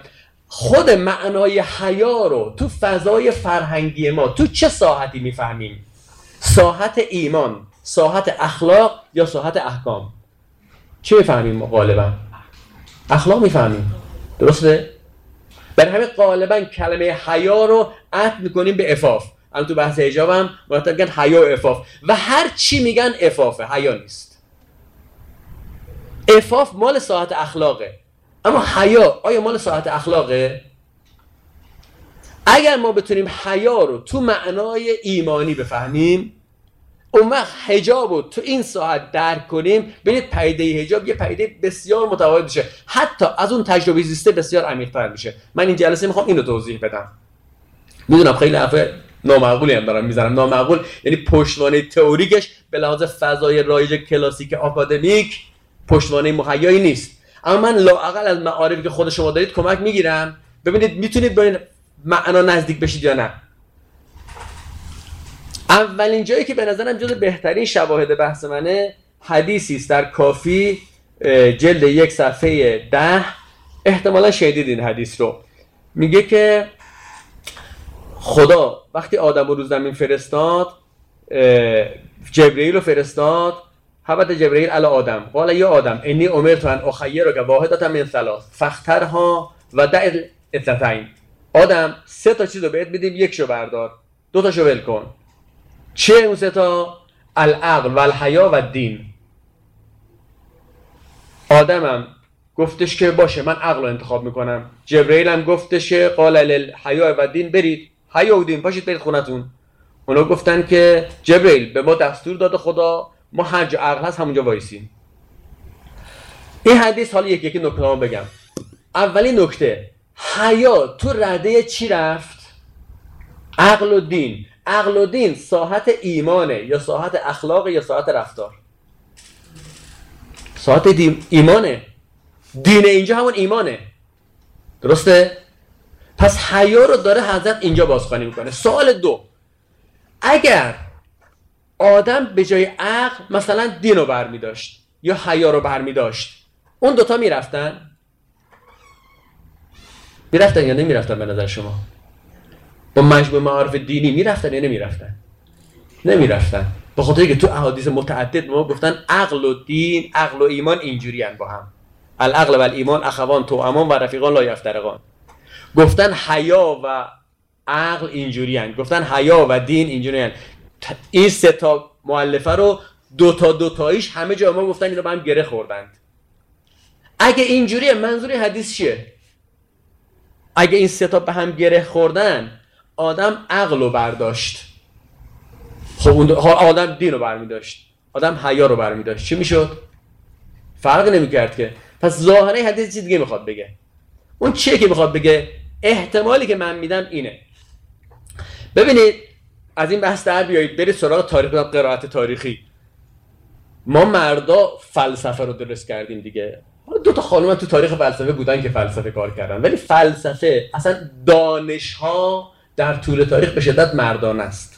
خود معنای حیا رو تو فضای فرهنگی ما تو چه ساحتی می‌فهمیم؟ ساحت ایمان ساحت اخلاق یا ساحت احکام؟ چه می‌فهمیم غالبا؟ اخلاق می‌فهمیم. درسته؟ برای همین غالبا کلمه حیا رو عطف می‌کنیم به افاف. الان تو بحث حجاب هم مرتب میگن حیا و افاف. و هر چی میگن افافه. حیا نیست. افاف مال ساعت اخلاقه. اما حیا آیا مال ساعت اخلاقه؟ اگر ما بتونیم حیا رو تو معنای ایمانی بفهمیم اون وقت حجاب رو تو این ساعت درک کنیم ببینید پیده حجاب یه پیده بسیار متفاوت میشه حتی از اون تجربه زیسته بسیار عمیق‌تر میشه. من این جلسه می‌خوام اینو توضیح بدم. می‌دونم خیلی حرف نامعقولی هم دارم می‌زنم. نامعقول یعنی پشتوانه تئوریکش به لحاظ فضای رایج کلاسیک آکادمیک پشتوانه مهیایی نیست. اما من لااقل از معارفی که خود شما دارید کمک می‌گیرم. ببینید می‌تونید این معنا نزدیک بشید یا نه. اولین جایی که به نظرم جز بهترین شواهد بحث منه حدیثی است در کافی جلد یک صفحه ده. احتمالا شنیدید این حدیث رو. میگه که خدا وقتی آدم رو زمین فرستاد جبرئیل رو فرستاد حبت جبرئیل علی آدم. قال یا آدم انی تو ان که واحدتا من ثلاث. فخترها و دع اثنتین. آدم سه تا چیز رو بهت میدیم یک شو بردار. دو تاشو ول کن. چه اون سه تا العقل و الحیا و دین آدمم گفتش که باشه من عقل رو انتخاب می‌کنم. جبرئیل هم گفتش که قال الحیا و دین برید حیا و دین پاشید برید خونتون. اونا گفتن که جبرئیل به ما دستور داده خدا ما هر جا عقل هست همونجا وایسیم. این حدیث حالا یکی یکی نکته بگم. اولین نکته حیا تو رده چی رفت؟ عقل و دین. عقل و دین ساحت ایمانه یا ساحت اخلاق یا ساحت رفتار؟ ساحت ایمانه. دین اینجا همون ایمانه. درسته؟ پس حیا رو داره حضرت اینجا بازخوانی می‌کنه. سوال دو. اگر آدم به جای عقل مثلا دین رو برمی داشت یا حیا رو برمی داشت اون دوتا می‌رفتن؟ می‌رفتن یا نمی‌رفتن به نظر شما؟ با مجموع معارف دینی می‌رفتن یا نمی‌رفتن؟ نمی‌رفتن. به خاطر که تو احادیث متعدد ما گفتن عقل و دین عقل و ایمان اینجوری با هم. العقل و ایمان اخوان تو امان و رفیقان لا یفترقان. گفتن حیا و عقل اینجوری گفتن حیا و دین اینجوری این سه تا مؤلفه رو دو تا دو تاییش همه جا ما گفتن اینا با هم گره خوردند. اگه اینجوریه منظور حدیث چیه؟ اگه این سه تا به هم گره خوردن آدم عقل رو برداشت. خب اون آدم دین رو برمی داشت آدم حیا رو برمی داشت چی می‌شد؟ فرق نمی کرد که. پس ظاهره حدیث چیز دیگه می‌خواد بگه. اون چیه که می‌خواد بگه؟ احتمالی که من میدم اینه. ببینید از این بحث در بیایید. برید سراغ تاریخ و قرائت تاریخی. ما مردا فلسفه رو درست کردیم دیگه. دو تا خانم تو تاریخ فلسفه بودن که فلسفه کار کردن. ولی فلسفه اصلا دانش ها در طول تاریخ به شدت مردان است.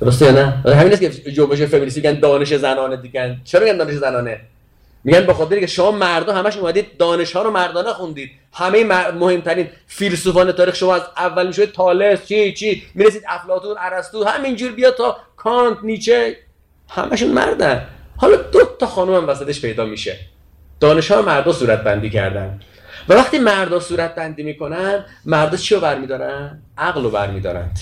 درسته یا نه؟ همین است که جنبش فمینیستی میگن دانش زنانه دیگه. چرا میگن دانش زنانه؟ میگن به خاطر که شما مردا همش اومدید دانش ها رو مردانه خوندید. همه مهمترین فیلسوفان تاریخ شما از اول میشه تالس چی چی می‌رسید افلاطون ارسطو همینجور بیا تا کانت نیچه همشون مردن. حالا دو تا خانم هم وسطش پیدا میشه. دانش ها مردا صورت بندی کردن. و وقتی مردا صورت بندی می‌کنن مردا چی رو برمیدارن؟ عقل رو برمیدارند.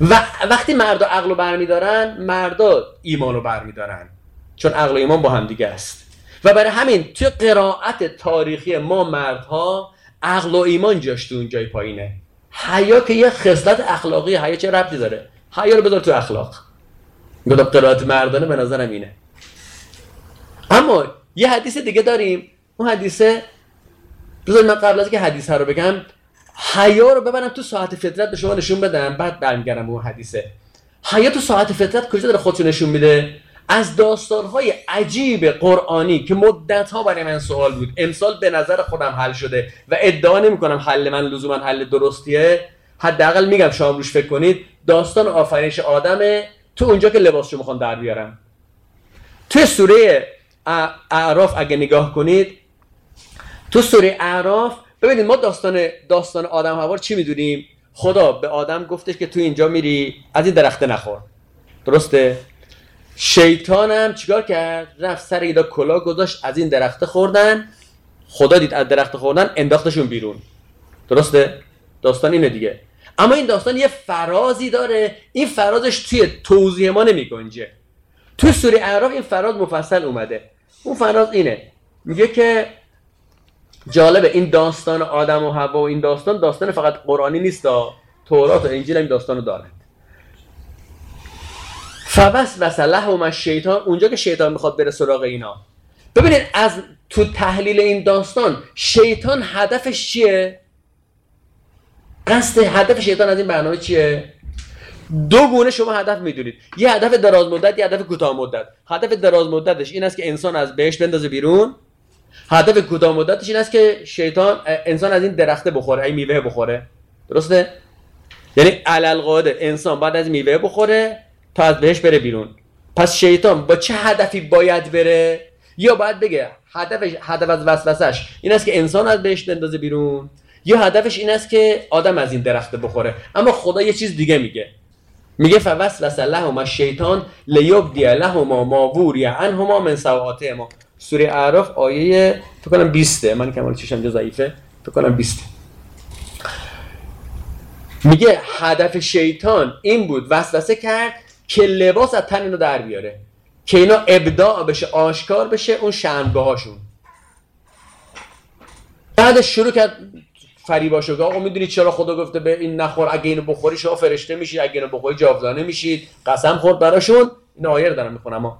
و وقتی مردا عقل رو برمیدارن مردا ایمان رو برمیدارن. چون عقل و ایمان با هم دیگه است. و برای همین توی قرائت تاریخی ما مردها عقل و ایمان جاش تو اون جای پایینه. حیا که یه خصلت اخلاقی حیا چه ربطی داره؟ حیا رو بذار تو اخلاق. گفتم قرائت مردانه به نظرم اینه. اما یه حدیث دیگه داریم. اون حدیثه بذار من قبل از که حدیث رو بگم حیا رو ببرم تو ساعت فطرت به شما نشون بدم بعد برمیگردم اون حدیثه. حیا تو ساعت فطرت کجا داره خودشو نشون میده؟ از داستانهای عجیب قرآنی که مدت ها برای من سوال بود. امسال به نظر خودم حل شده و ادعا نمی کنم حل من لزوما حل درستیه. حداقل میگم شما روش فکر کنید داستان آفرینش آدمه تو اونجا که لباسشو می‌خوان در بیارم. توی سوره اعراف اگه نگاه کنید تو سوره اعراف ببینید ما داستان داستان آدم هوار چی می‌دونیم؟ خدا به آدم گفتش که تو اینجا میری از این درخته نخور. درسته؟ شیطانم چیکار کرد؟ رفت سر ایدا کلا گذاشت از این درخته خوردن. خدا دید از درخت خوردن انداختشون بیرون. درسته؟ داستان اینه دیگه. اما این داستان یه فرازی داره. این فرازش توی توضیح ما نمی گنجه توی سوره اعراف این فراز مفصل اومده. اون فراز اینه. میگه که جالبه این داستان آدم و هوا و این داستان داستان فقط قرآنی نیست تورات و انجیل این داستانو داره فوس و لهم شیطان اونجا که شیطان می‌خواد بره سراغ اینا. ببینید از تو تحلیل این داستان شیطان هدفش چیه؟ قصد هدف شیطان از این برنامه چیه؟ دو گونه شما هدف می‌دونید. یه هدف دراز مدت یه هدف کوتاه مدت. هدف دراز مدتش این است که انسان از بهش بندازه بیرون. هدف کوتاه مدتش این است که شیطان انسان از این درخته بخوره این میوه بخوره. درسته؟ یعنی علل انسان بعد از میوه بخوره تا از بهش بره بیرون. پس شیطان با چه هدفی باید بره؟ یا باید بگه هدفش هدف از وسوسش این است که انسان از بهش بندازه بیرون یا هدفش این است که آدم از این درخته بخوره. اما خدا یه چیز دیگه میگه. میگه فوسوس لهما شیطان لیبدی لهما ما ووری عنهما من ما سوره اعراف آیه فکر کنم 20 من کمال چشم جا ضعیفه. فکر کنم 20 میگه هدف شیطان این بود وسوسه کرد که لباس از تن اینو در بیاره که اینا ابداع بشه آشکار بشه اون شرمگاه هاشون بعد شروع کرد فریباشو که آقا می‌دونی چرا خدا گفته به این نخور اگه اینو بخوری شما فرشته میشید اگه اینو بخوری جاودانه میشید. قسم خورد براشون. این آیه رو دارم می‌خونم.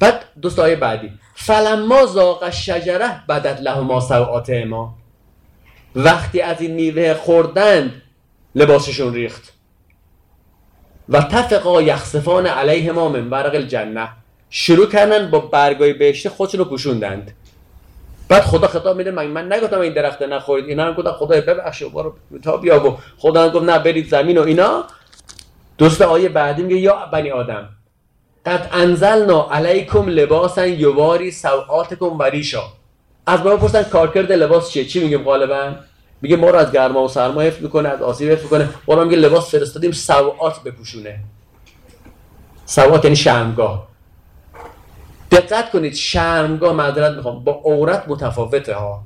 بعد دوست آیه بعدی. فلما زاق شجره بدت لهما سوعات ما. وقتی از این میوه خوردند لباسشون ریخت. و تفقا یخصفان علیه ما من برق الجنه. شروع کردن با برگای بهشته خودشون رو پوشوندند. بعد خدا خطاب میده من من نگفتم این درخت نخورید؟ اینا هم گفتن خدا ببخش برو تا بیا و خدا هم گفت نه برید زمین و اینا. دوست آیه بعدی میگه یا بنی آدم. قد انزلنا علیکم لباسا یواری سوعاتکم و ریشا. از ما پرسن کارکرد لباس چیه؟ چی میگیم غالبا؟ میگه ما رو از گرما و سرما حفظ می‌کنه از آسیب حفظ می‌کنه. ما میگه لباس فرستادیم سوعات بپوشونه. سوعات یعنی شرمگاه. دقت کنید شرمگاه معذرت می‌خوام. با عورت متفاوته ها.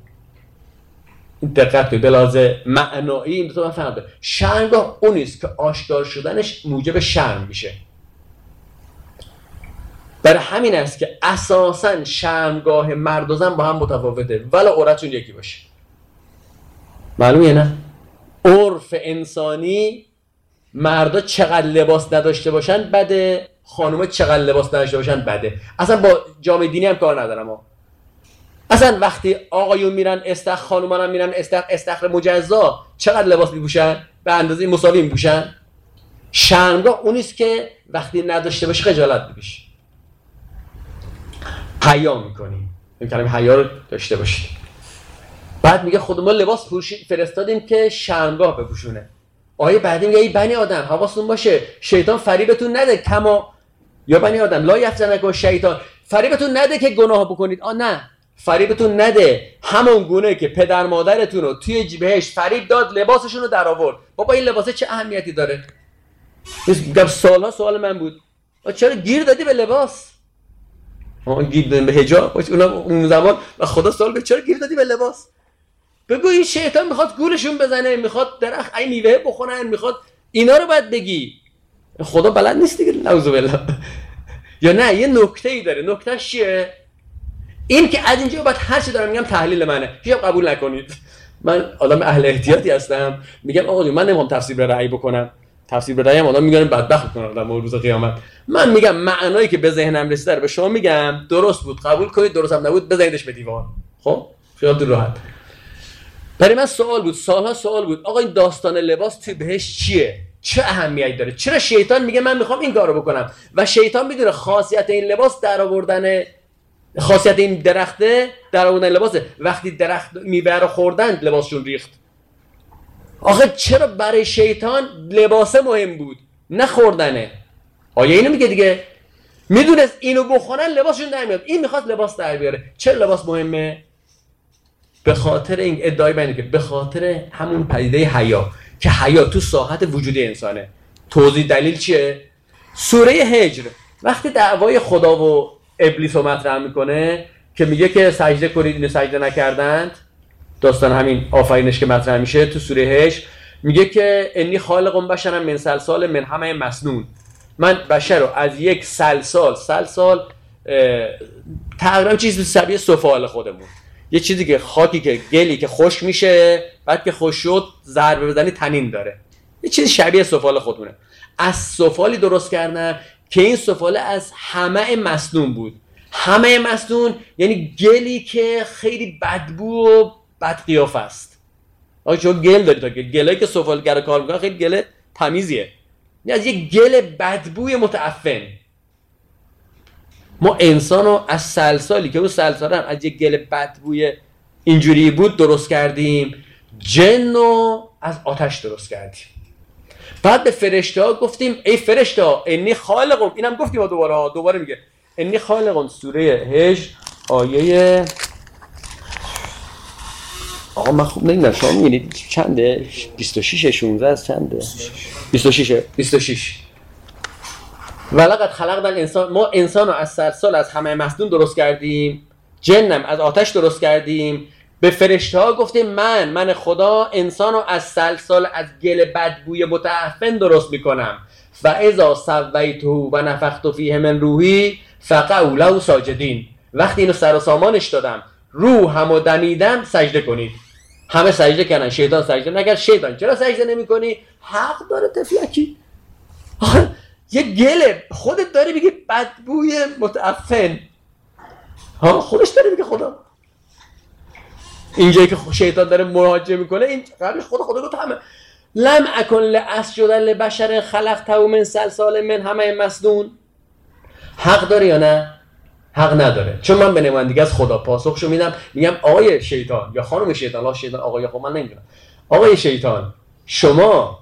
دقت کنید به معنایی این دو تا شرمگاه اونیست که آشکار شدنش موجب شرم میشه. برای همین است که اساسا شرمگاه مرد و زن با هم متفاوته. ولی عورتشون یکی باشه. معلومه نه؟ عرف انسانی مردا چقدر لباس نداشته باشن بده خانومه چقدر لباس نداشته باشن بده. اصلا با جامعه دینی هم کار ندارم ها. اصلا وقتی آقایون میرن استخ خانومان هم میرن استخ استخر مجزا چقدر لباس میپوشن؟ به اندازه مساوی میپوشن. شرمگاه اونیست که وقتی نداشته باشه خجالت بکشی حیا می‌کنیم این کلمه حیا رو داشته باشید بعد میگه خود ما لباس پوشی فرستادیم که شرمگاه بپوشونه. آیه بعدی میگه ای بنی آدم حواستون باشه شیطان فریبتون نده کما یا بنی آدم لا یفتنک شیطان. فریبتون نده که گناه بکنید. آ نه. فریبتون نده. همون گونه که پدر مادرتون رو توی جیبهش فریب داد لباسشون رو در آورد. بابا این لباسه چه اهمیتی داره؟ سالها سوال من بود. چرا گیر دادی به لباس؟ گیر دادیم به حجاب. اون زمان. و خدا سوال به چرا گیر دادی به لباس؟ بگو این شیطان می‌خواد گولشون بزنه می‌خواد درخت این میوه بخورن می‌خواد اینا رو باید بگی. خدا بلد نیست دیگه نعوذ بالله. یا نه یه نکته ای داره. نکته چیه؟ این که از اینجا باید هر چی دارم میگم تحلیل منه. هیچ قبول نکنید. من آدم اهل احتیاطی هستم. میگم آقا من نمی‌خوام تفسیر رأی بکنم. تفسیر رأی هم آدم میگن بدبخت کنن آدم روز قیامت. من میگم معنایی که به ذهنم رسیده رو به شما میگم درست بود قبول کنید درست هم نبود بزنیدش به دیوار خب؟ خیالتون راحت. برای من سوال بود سالها سوال بود. آقا این داستان لباس توی بهش چیه؟ چه اهمیتی داره؟ چرا شیطان میگه من می‌خوام این کارو بکنم؟ و شیطان می‌دونه خاصیت این لباس در آوردن خاصیت این درخته در آوردن لباسه. وقتی درخت میوه رو خوردن لباسشون ریخت. آخه چرا برای شیطان لباسه مهم بود؟ نه خوردنه. آیا اینو میگه دیگه؟ می‌دونست اینو بخورن لباسشون نمیاد این می‌خواد لباس در بیاره. چرا لباس مهمه؟ به خاطر این ادعای بینه که به خاطر همون پدیده حیا که حیا تو ساحت وجودی انسانه. توضیح دلیل چیه؟ سوره هجر. وقتی دعوای خدا و ابلیس رو مطرح می‌کنه که میگه که سجده کنید اینو سجده نکردند داستان همین آفرینش که مطرح میشه تو سوره هجر میگه که انی خالق بشرم من سلسال من همه مسنون. من بشر رو از یک سلسال سلسال تقریبا چیز شبیه سفال خودمون. یه چیزی که خاکی که گلی که خوش میشه بعد که خوش شد ضربه بزنی تنین داره. یه چیزی شبیه سفال خودمونه. از سفالی درست کردن که این سفاله از همه مسنون بود. همه مسنون یعنی گلی که خیلی بدبو و بد است. آقا شما گل داری تا گله که سفالگر کار می‌کنن خیلی گله تمیزیه. یعنی از یه گل بدبوی متعفن. ما انسان رو از سلسالی که اون سلسال هم از یه گل بدبوی اینجوری بود درست کردیم. جن رو از آتش درست کردیم. بعد به فرشته ها گفتیم ای فرشته ها انی خالقم اینم گفتیم دوباره دوباره میگه. انی خالقم سوره هج آیه آقا من خوب نمی‌دونم شما می‌بینید چنده؟ 26 16 از چنده؟ 26 26 ولقد خلق انسان ما انسان رو از سرسال از همه مصدون درست کردیم. جنم از آتش درست کردیم. به فرشته ها گفتیم من من خدا انسان رو از سلسال از گل بدبوی متعفن درست می‌کنم. و ازا سویته و نفخت فیه من روحی فقعوا له ساجدین وقتی اینو سر و سامانش دادم روح هم و دمیدم سجده کنید. همه سجده کردن شیطان سجده نکرد شیطان چرا سجده نمی‌کنی؟ حق داره تفیکی یه گله خودت داری بگی بدبوی متعفن. ها خودش داره بگه خدا. اینجایی که شیطان داره مراجعه می‌کنه این قبل خود خدا گفت همه. لم اکن لاسجد لبشر خلقته من سلسال من همه مسنون حق داره یا نه؟ حق نداره. چون من به نمایندگی از خدا پاسخشو میدم میگم آقای شیطان یا خانم شیطان الله شیطان آقای خب من نمی‌دونم. آقای شیطان شما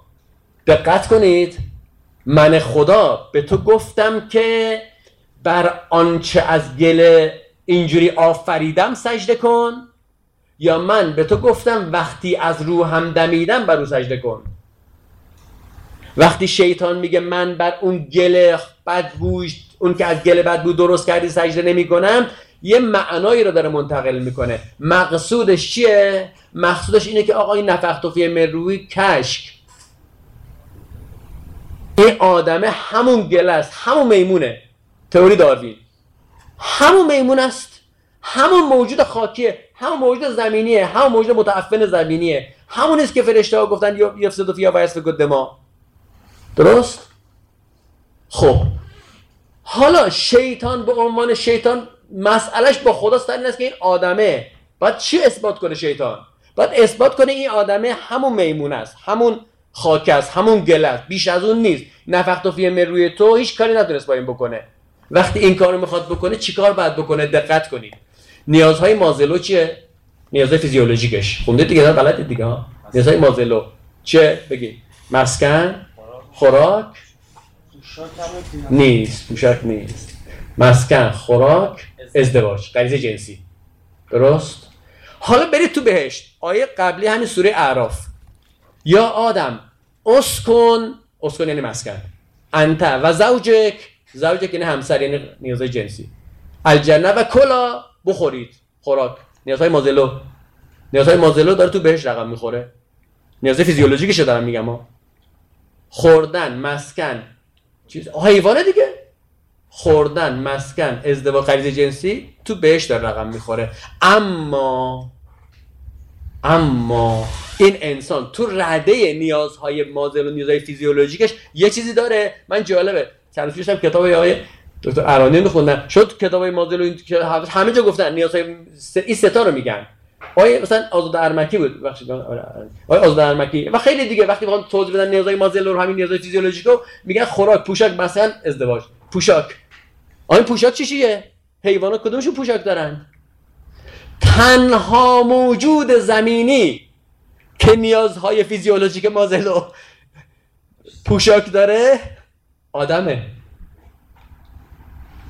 دقت کنید من خدا به تو گفتم که بر آنچه از گل اینجوری آفریدم سجده کن یا من به تو گفتم وقتی از روحم دمیدم بر او سجده کن. وقتی شیطان میگه من بر اون گل بدبوش اون که از گل بدبو درست کردی سجده نمی کنم یه معنایی رو داره منتقل می‌کنه. مقصودش چیه؟ مقصودش اینه که آقا این نفختوفی مروی کشک. این آدمه همون گل است همون میمونه. تئوری داروین. همون میمون است. همون موجود خاکیه همون موجود زمینیه همون موجود متعفن زمینیه. همون است که فرشته ها گفتن یفسد فیا و یسفک ما. درست؟ خب. حالا شیطان به عنوان شیطان مسئلهش با خدا این است که این آدمه. باید چی اثبات کنه شیطان؟ باید اثبات کنه این آدمه همون میمون است همون خاک است همون گل است بیش از اون نیست. نفخت و فیه روی تو هیچ کاری نتونست با این بکنه. وقتی این کارو می‌خواد بکنه چیکار باید بکنه؟ دقت کنید. نیازهای مازلو چیه؟ نیازهای فیزیولوژیکش. خونده دیگه؟ غلط دیگه ها. نیازهای مازلو چه بگی مسکن خوراک. نیست پوشاک نیست. مسکن خوراک ازدواج غریزه جنسی. درست؟ حالا برید تو بهشت. آیه قبلی همین سوره اعراف. یا آدم اسکن. اسکن یعنی مسکن. انت و زوجک. زوجک یعنی همسر یعنی نیازهای جنسی. الجنه و کلا بخورید. خوراک. نیازهای مازلو. نیازهای مازلو داره تو بهش رقم می‌خوره. نیازهای فیزیولوژیکش دارم میگم ها. خوردن مسکن. چیز حیوانه دیگه. خوردن مسکن ازدواج خرید جنسی تو بهش داره رقم می‌خوره. اما اما این انسان تو رده نیازهای مازل و نیازهای فیزیولوژیکش یه چیزی داره. من جالبه. چند هم کتاب آقای دکتر ارانی میخوندم شد کتاب مازل و همه جا گفتن نیازهای این ستا رو میگن. آیا مثلا آزاد ارمکی بود بخشید آیا آزاد ارمکی. و خیلی دیگه وقتی می‌خوان توضیح بدن نیازهای مازل رو همین نیازهای فیزیولوژیکو میگن خوراک پوشاک مثلا ازدواج. پوشاک. آیا پوشاک چی چیه؟ حیوانات کدومشون پوشاک دارن؟ تنها موجود زمینی که نیازهای فیزیولوژیک مازلو پوشاک داره آدمه.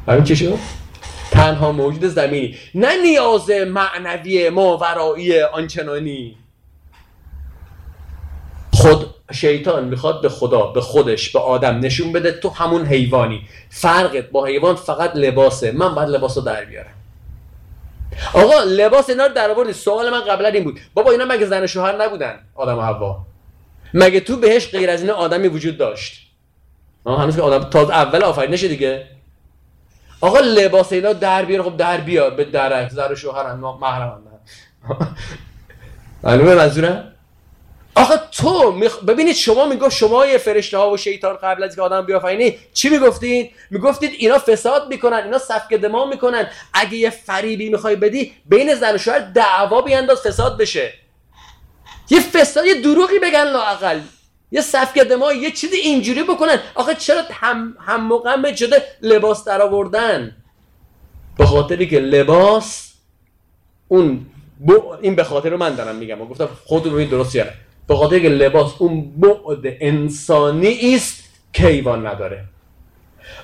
همین چی شد؟ تنها موجود زمینی نه نیاز معنوی ماورایی آنچنانی. خود شیطان می‌خواد به خدا به خودش به آدم نشون بده تو همون حیوانی. فرقت با حیوان فقط لباسه. من باید لباس رو در بیارم. آقا لباس اینا رو در آوردی سوال من قبلا این بود. بابا اینا مگه زن شوهر نبودن؟ آدم و حوا. مگه تو بهش غیر از این آدمی وجود داشت؟ هنوز که آدم تازه اول آفرینشه دیگه. آقا لباس اینا در بیار خب در بیار به درک زن و شوهر محرم معلومه منظورم آخه تو ببینید شما میگو شما یه فرشته ها و شیطان قبل از که آدم بیافرینی چی می‌گفتید می‌گفتید اینا فساد می‌کنن اینا سفک دماغ می‌کنن. اگه یه فریبی می‌خوای بدی بین زن و شوهر دعوا بیانداز فساد بشه. یه فساد یه دروغی بگن لاقل یه سفک دماغ یه چیزی اینجوری بکنن. آخه چرا هم هم مقام شده لباس در آوردن به خاطری که لباس اون این به خاطر من دارم میگم. و گفتم خودتون ببین درست یاره به خاطر که لباس اون بعد انسانی است که ایوان نداره.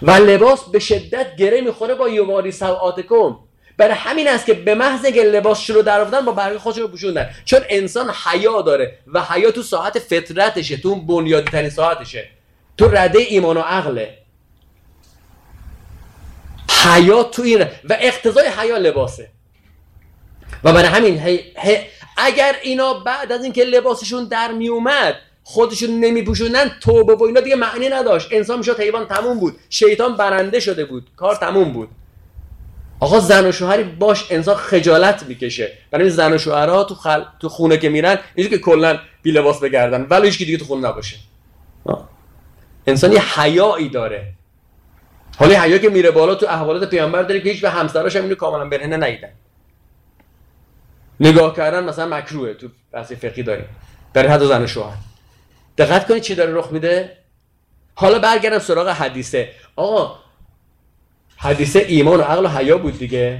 و لباس به شدت گره می‌خوره با یواری سوعاتکم برای همین است که به محض اینکه لباسش رو در آوردن با برقی خودش رو پوشوندن. چون انسان حیا داره و حیا تو ساعت فطرتشه تو اون بنیادی ترین ساعتشه. تو رده ایمان و عقله. حیا تو این و اقتضای حیا لباسه. و برای همین اگر اینا بعد از اینکه لباسشون در می اومد خودشون نمی پوشوندن توبه و اینا دیگه معنی نداشت. انسان می‌شد حیوان تموم بود. شیطان برنده شده بود. کار تموم بود. آقا زن و شوهری باش انسان خجالت می‌کشه. برای زن و شوهرها تو, خل... تو خونه که میرن اینجوری که کلا بی لباس بگردن. ولی هیچ دیگه تو خونه نباشه. انسان یه حیایی داره. حالا حیا که میره بالا تو احوالات پیامبر داره که هیچ به همسراش هم اینو کاملا برهنه نیدن نگاه کردن مثلا مکروه تو بحث فقهی داریم. در حد زن و شوهر. دقت کنید چی داره رخ میده؟ حالا برگردم سراغ حدیثه. آقا حدیثه ایمان و عقل و حیا بود دیگه.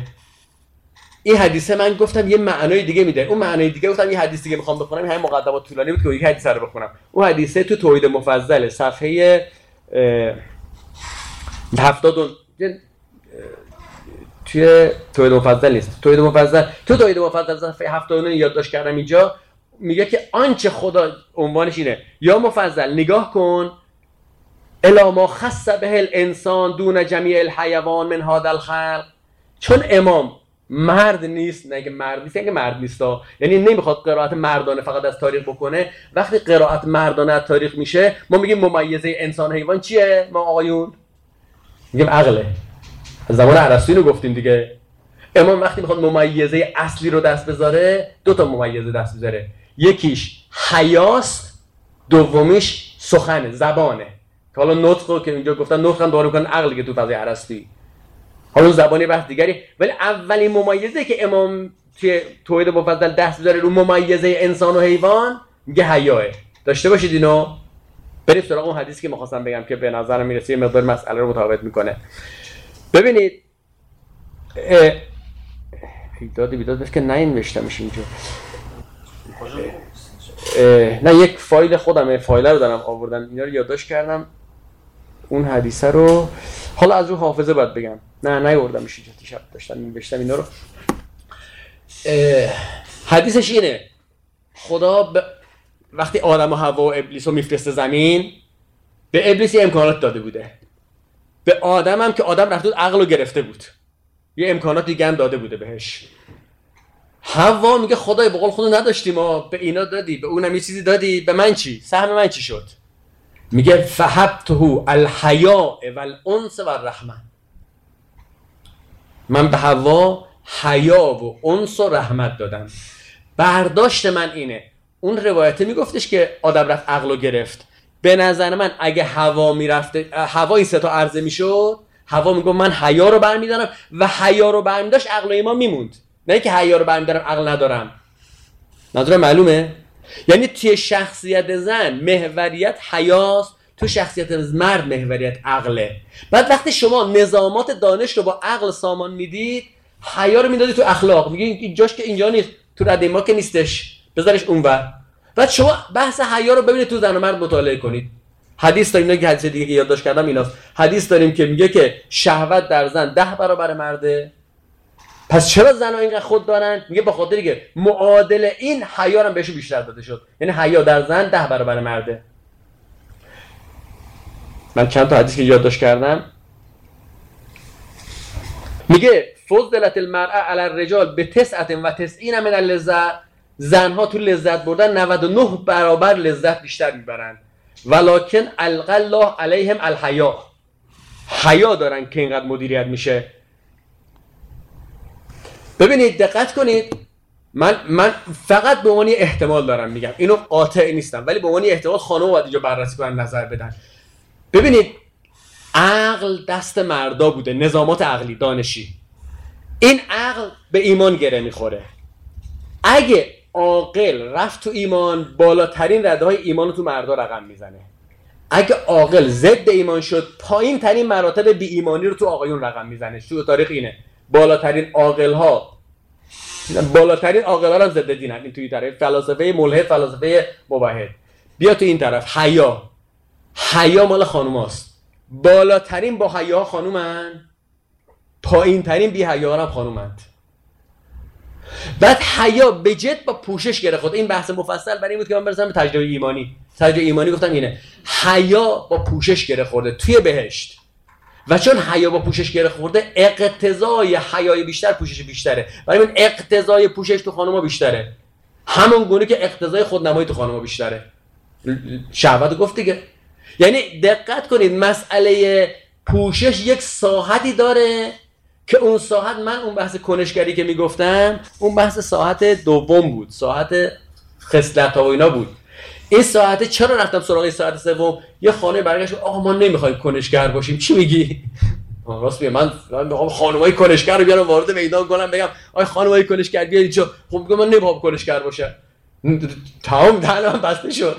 این حدیثه من گفتم یه معنای دیگه میده. اون معنای دیگه گفتم یه حدیث دیگه می‌خوام بخونم. این همین مقدمات طولانی بود که یک حدیث رو بخونم. اون حدیثه تو توحید مفضل صفحه هفتاد توی توحید مفضل نیست. توحید مفضل تو توحید مفضل صفحه 79 یادداشت کردم اینجا میگه که آنچه خدا عنوانش اینه. یا مفضل نگاه کن الا ما خص به الانسان دون جمیع الحیوان من هذا الخلق. چون امام مرد نیست نه مرد نیست مرد نیست یعنی نمی‌خواد قرائت مردانه فقط از تاریخ بکنه. وقتی قرائت مردانه از تاریخ میشه ما میگیم ممیزه انسان حیوان چیه؟ ما آقایون میگیم عقله. زمان عرستوی رو گفتیم دیگه. امام وقتی می‌خواد ممیزه اصلی رو دست بذاره دو تا ممیزه دست بذاره یکیش حیاست دومیش سخنه زبانه. که حالا نطق رو که اینجا گفتن نطق هم داره کن عقلی که تو فضای عرستوی حالا زبانی بحث دیگری. ولی اولین ممیزه که امام توی توحید مفضل دست بذاره رو ممیزه انسان و حیوان میگه حیاه داشته باشید اینو. بریم سراغ اون حدیثی که می‌خواستم بگم که به نظرم می‌رسه یه مقدار مسئله رو متفاوت می‌کنه. ببینید ایداد بیداد بس که نینوشتمش اینجا. نه یک فایل خودمه فایل رو دارم آوردم. اینا رو یادداشت کردم. اون حدیثه رو. حالا از رو حافظه باید بگم. نه نیوردمش اینجا دیشب داشتم نوشتم اینا رو. حدیثش اینه. خدا وقتی آدم و هوا و ابلیس رو میفرسته زمین به ابلیس یه امکانات داده بوده. به آدم هم که آدم رفته عقل رو گرفته بود. یه امکانات دیگه هم داده بوده بهش. هوا میگه خدای بقول خودو نداشتیم ما. به اینا دادی به اونم یه چیزی دادی. به من چی؟ سهم من چی شد؟ میگه فحبته الحیاء والانس والرحمه من به هوا حیا و انس و رحمت دادم. برداشت من اینه. اون روایته میگفتش که آدم رفت عقل گرفت. به نظر من اگه هوا می‌رفته هوا این ستا عرضه می‌شد هوا میگه من حیا رو برمیدارم و حیا رو برمیداشت عقل ایمان میموند. نه که حیا رو برمیدارم عقل ندارم. نظر معلومه؟ یعنی توی شخصیت زن محوریت حیاست تو شخصیت مرد محوریت عقله. بعد وقتی شما نظامات دانش رو با عقل سامان می‌دید حیا رو می‌دادی تو اخلاق. میگه این جاش که اینجا نیست تو رده ما که نیستش. بذارش اونور. بعد شما بحث حیا رو ببینید تو زن و مرد مطالعه کنید. حدیث داریم که حدیث دیگه یادداشت کردم ایناست. حدیث داریم که میگه که شهوت در زن ده برابر مرده. پس چرا زن ها اینقدر خود دارن؟ میگه به خاطر که معادل این حیا هم بهش بیشتر داده شد. یعنی حیا در زن ده برابر مرده. من چند تا حدیث که یادداشت کردم. میگه فضلت المرأه علی الرجال به تسعت و تسعین من اللذت. زنها تو لذت بردن 99 برابر لذت بیشتر می‌برن. ولکن القى الله علیهم الحیا. حیا دارن که اینقدر مدیریت میشه. ببینید دقت کنید. من من فقط به عنوان احتمال دارم میگم. اینو قاطع نیستم ولی به عنوان احتمال خانم باید اینجا بررسی کنن نظر بدن. ببینید عقل دست مردا بوده نظامات عقلی دانشی. این عقل به ایمان گره می‌خوره. اگه عاقل رفت تو ایمان بالاترین رده های ایمان تو مردا رقم می‌زنه. اگه عاقل ضد ایمان شد پایین ترین مراتب بی ایمانی رو تو آقایون رقم می‌زنه. تو تاریخ اینه. بالاترین عاقل ها بالاترین عاقل ها هم ضد دینن این توی طرف. فلسفه ملحد فلسفه مباهد بیا تو این طرف. حیا. حیا مال خانوماست. بالاترین با حیا خانومن. پایین ترین بی حیا هم خانومند. بعد حیا به جد با پوشش گره خود این بحث مفصل برای این بود که من برسم به تجربه ایمانی. تجربه ایمانی گفتم اینه. حیا با پوشش گره خورده. توی بهشت. و چون حیا با پوشش گره خورده اقتضای حیای بیشتر پوشش بیشتره. برای این اقتضای پوشش تو خانوما بیشتره. همون گونه که اقتضای خودنمایی تو خانوما بیشتره. شهوت گفت دیگه. یعنی دقت کنید مسئله پوشش یک ساحتی داره که اون ساحت من اون بحث کنشگری که می‌گفتم اون بحث ساحت دوم بود. ساحت خصلت و اینا بود. این ساعته چرا رفتم سراغ این ساعت سوم؟ یه خانه برگشت آقا ما نمی‌خوایم کنشگر باشیم. چی میگی؟ راست میگه من می‌خوام خانمای کنشگر رو بیارم وارد میدان کنم بگم آی خانمای کنشگر بیارید چه خب میگم من نمی‌خوام کنشگر باشه تمام دهنم بسته شد.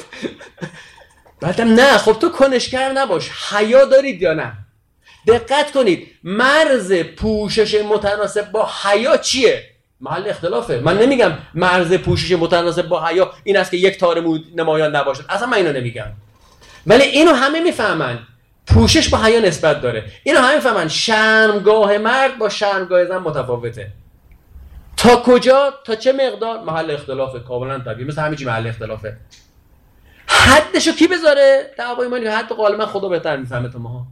بعدم نه خب تو کنشگر نباش. حیا دارید یا نه؟ دقت کنید مرز پوشش متناسب با حیا چیه؟ محل اختلافه. من نمیگم مرز پوشش متناسب با حیا این است که یک تار مود نمایان نباشد. اصلا من اینو نمیگم. ولی اینو همه می‌فهمن. پوشش با حیا نسبت داره. اینو همه می‌فهمن. شرمگاه مرد با شرمگاه زن متفاوته. تا کجا؟ تا چه مقدار؟ محل اختلافه. کاملا طبیعی. مثل همه محل اختلافه. حدشو کی بذاره؟ دعوای ما حد غالبا خدا بهتر می‌فهمه تو ماها.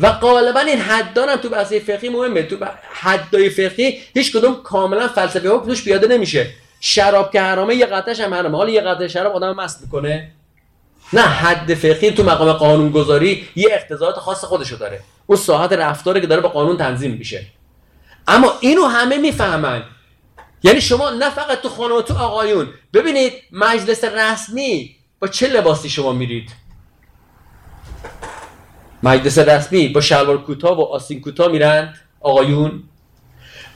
و غالبا این حدان هم تو بحث فقهی مهمه. تو حدای فقهی هیچ کدوم کاملا فلسفه ها توش پیاده نمیشه. شراب که حرامه یه قطعش هم حرامه. حالا یه قطعه شراب آدم مست می‌کنه. نه حد فقهی تو مقام قانون گذاری یه اقتضاعات خاص خودشو داره. اون ساحت رفتاره که داره با قانون تنظیم میشه. اما اینو همه می‌فهمن. یعنی شما نه فقط تو خانم تو آقایون. ببینید مجلس رسمی با چه لباسی شما میرید؟ مجلس رسمی با شلوار کوتاه و آسین کوتاه میرند آقایون؟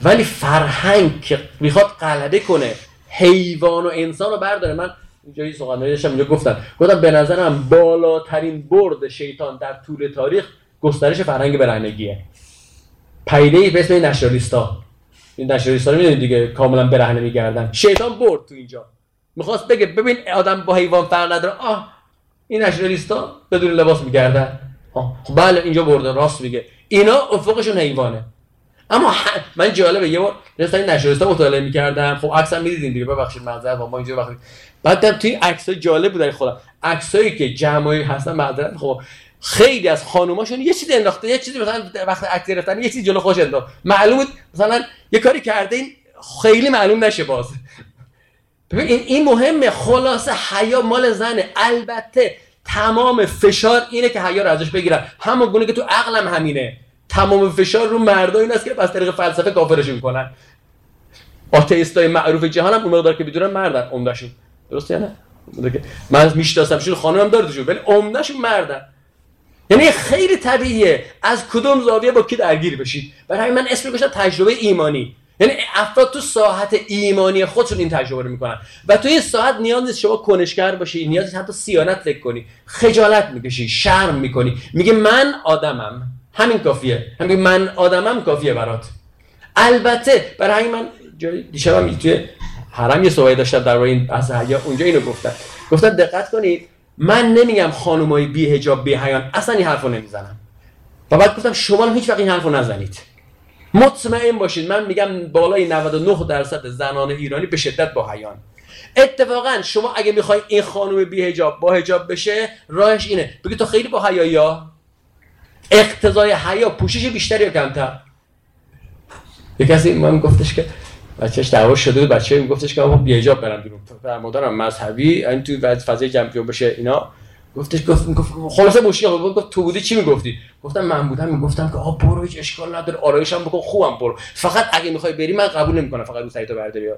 ولی فرهنگ که می‌خواد غلبه کنه حیوان و انسان رو برداره. من اینجا یه سخنرانی داشتم اینجا گفتم گفتم به نظرم بالاترین برد شیطان در طول تاریخ گسترش فرهنگ برهنگیه. پیده به اسم نشرالیستا این نشرالیستا می‌دونید دیگه کاملا برهنه میگردن. شیطان برد تو اینجا. می‌خواست بگه ببین آدم با حیوان فرق نداره. آه این نشرالیستا بدون لباس میگردن. خب بله اینجا برده راست میگه. اینا افقشون حیوانه. اما من جالبه یه بار نسبت نشریستا مطالعه می‌کردم. خب عکس هم می‌دیدین دیگه. ببخشید معذرت ما اینجا وقتی بعدم توی عکسای جالب بود خودم عکسایی که جمعی هستن معذرت خب خیلی از خانوماشون یه چیزی انداخته یه چیزی مثلا وقت عکس گرفتن یه چیزی جلو خوش انداخت. معلوم مثلا یه کاری کرده این خیلی معلوم نشه باز. ببین این مهمه. خلاصه حیا مال زنه. البته تمام فشار اینه که حیا رو ازش بگیرن. همون گونه که تو عقلم همینه. تمام فشار رو مردا این است که از طریق فلسفه کافرش می‌کنن. آتئیستای معروف جهان هم اون مقدار که بدونن مردن. عمدهشون. درسته نه؟ من میشناسمشون خانم هم داره ولی عمدهشون مردن. یعنی خیلی طبیعیه. از کدوم زاویه با کی درگیر بشید برای من اسم گذاشتم تجربه ایمانی. یعنی افراد تو ساحت ایمانی خودشون این تجربه رو می‌کنن. و تو این ساحت نیاز نیست شما کنشگر باشی نیاز نیست حتی سیانت فکر کنی خجالت می‌کشی شرم می‌کنی. میگه من آدمم. همین کافیه. همین من آدمم کافیه برات. البته برای من دیشبم توی حرم یه صحبتی داشتم در این از اونجا اینو گفتن گفتن دقت کنید من نمیگم خانمای بی حجاب بی حیان اصلا این حرفو نمی‌زنم. و بعد گفتم شما هیچ وقت این حرفو نزنید. مطمئن باشید من میگم بالای 99 درصد زنان ایرانی به شدت با حیان. اتفاقا شما اگه می‌خوای این خانم بی هجاب با هجاب بشه راهش اینه. بگی تو خیلی با حیا یا اقتضای حیا پوشش بیشتری یا کمتر؟ یه کسی من گفتش که بچهش دعوا شده بود بچه میگفتش که آقا بی هجاب برم بیرون. در مادرم مذهبی این تو فضای جمعی بشه اینا. گفتش گفت گفت خلاصه بوشی گفت تو بودی چی می‌گفتی؟ گفتم من بودم می‌گفتم که آ برو هیچ اشکال نداره آرایشم بکن خوبم برو. فقط اگه می‌خوای بری من قبول نمی‌کنم فقط رو سایتو برداری.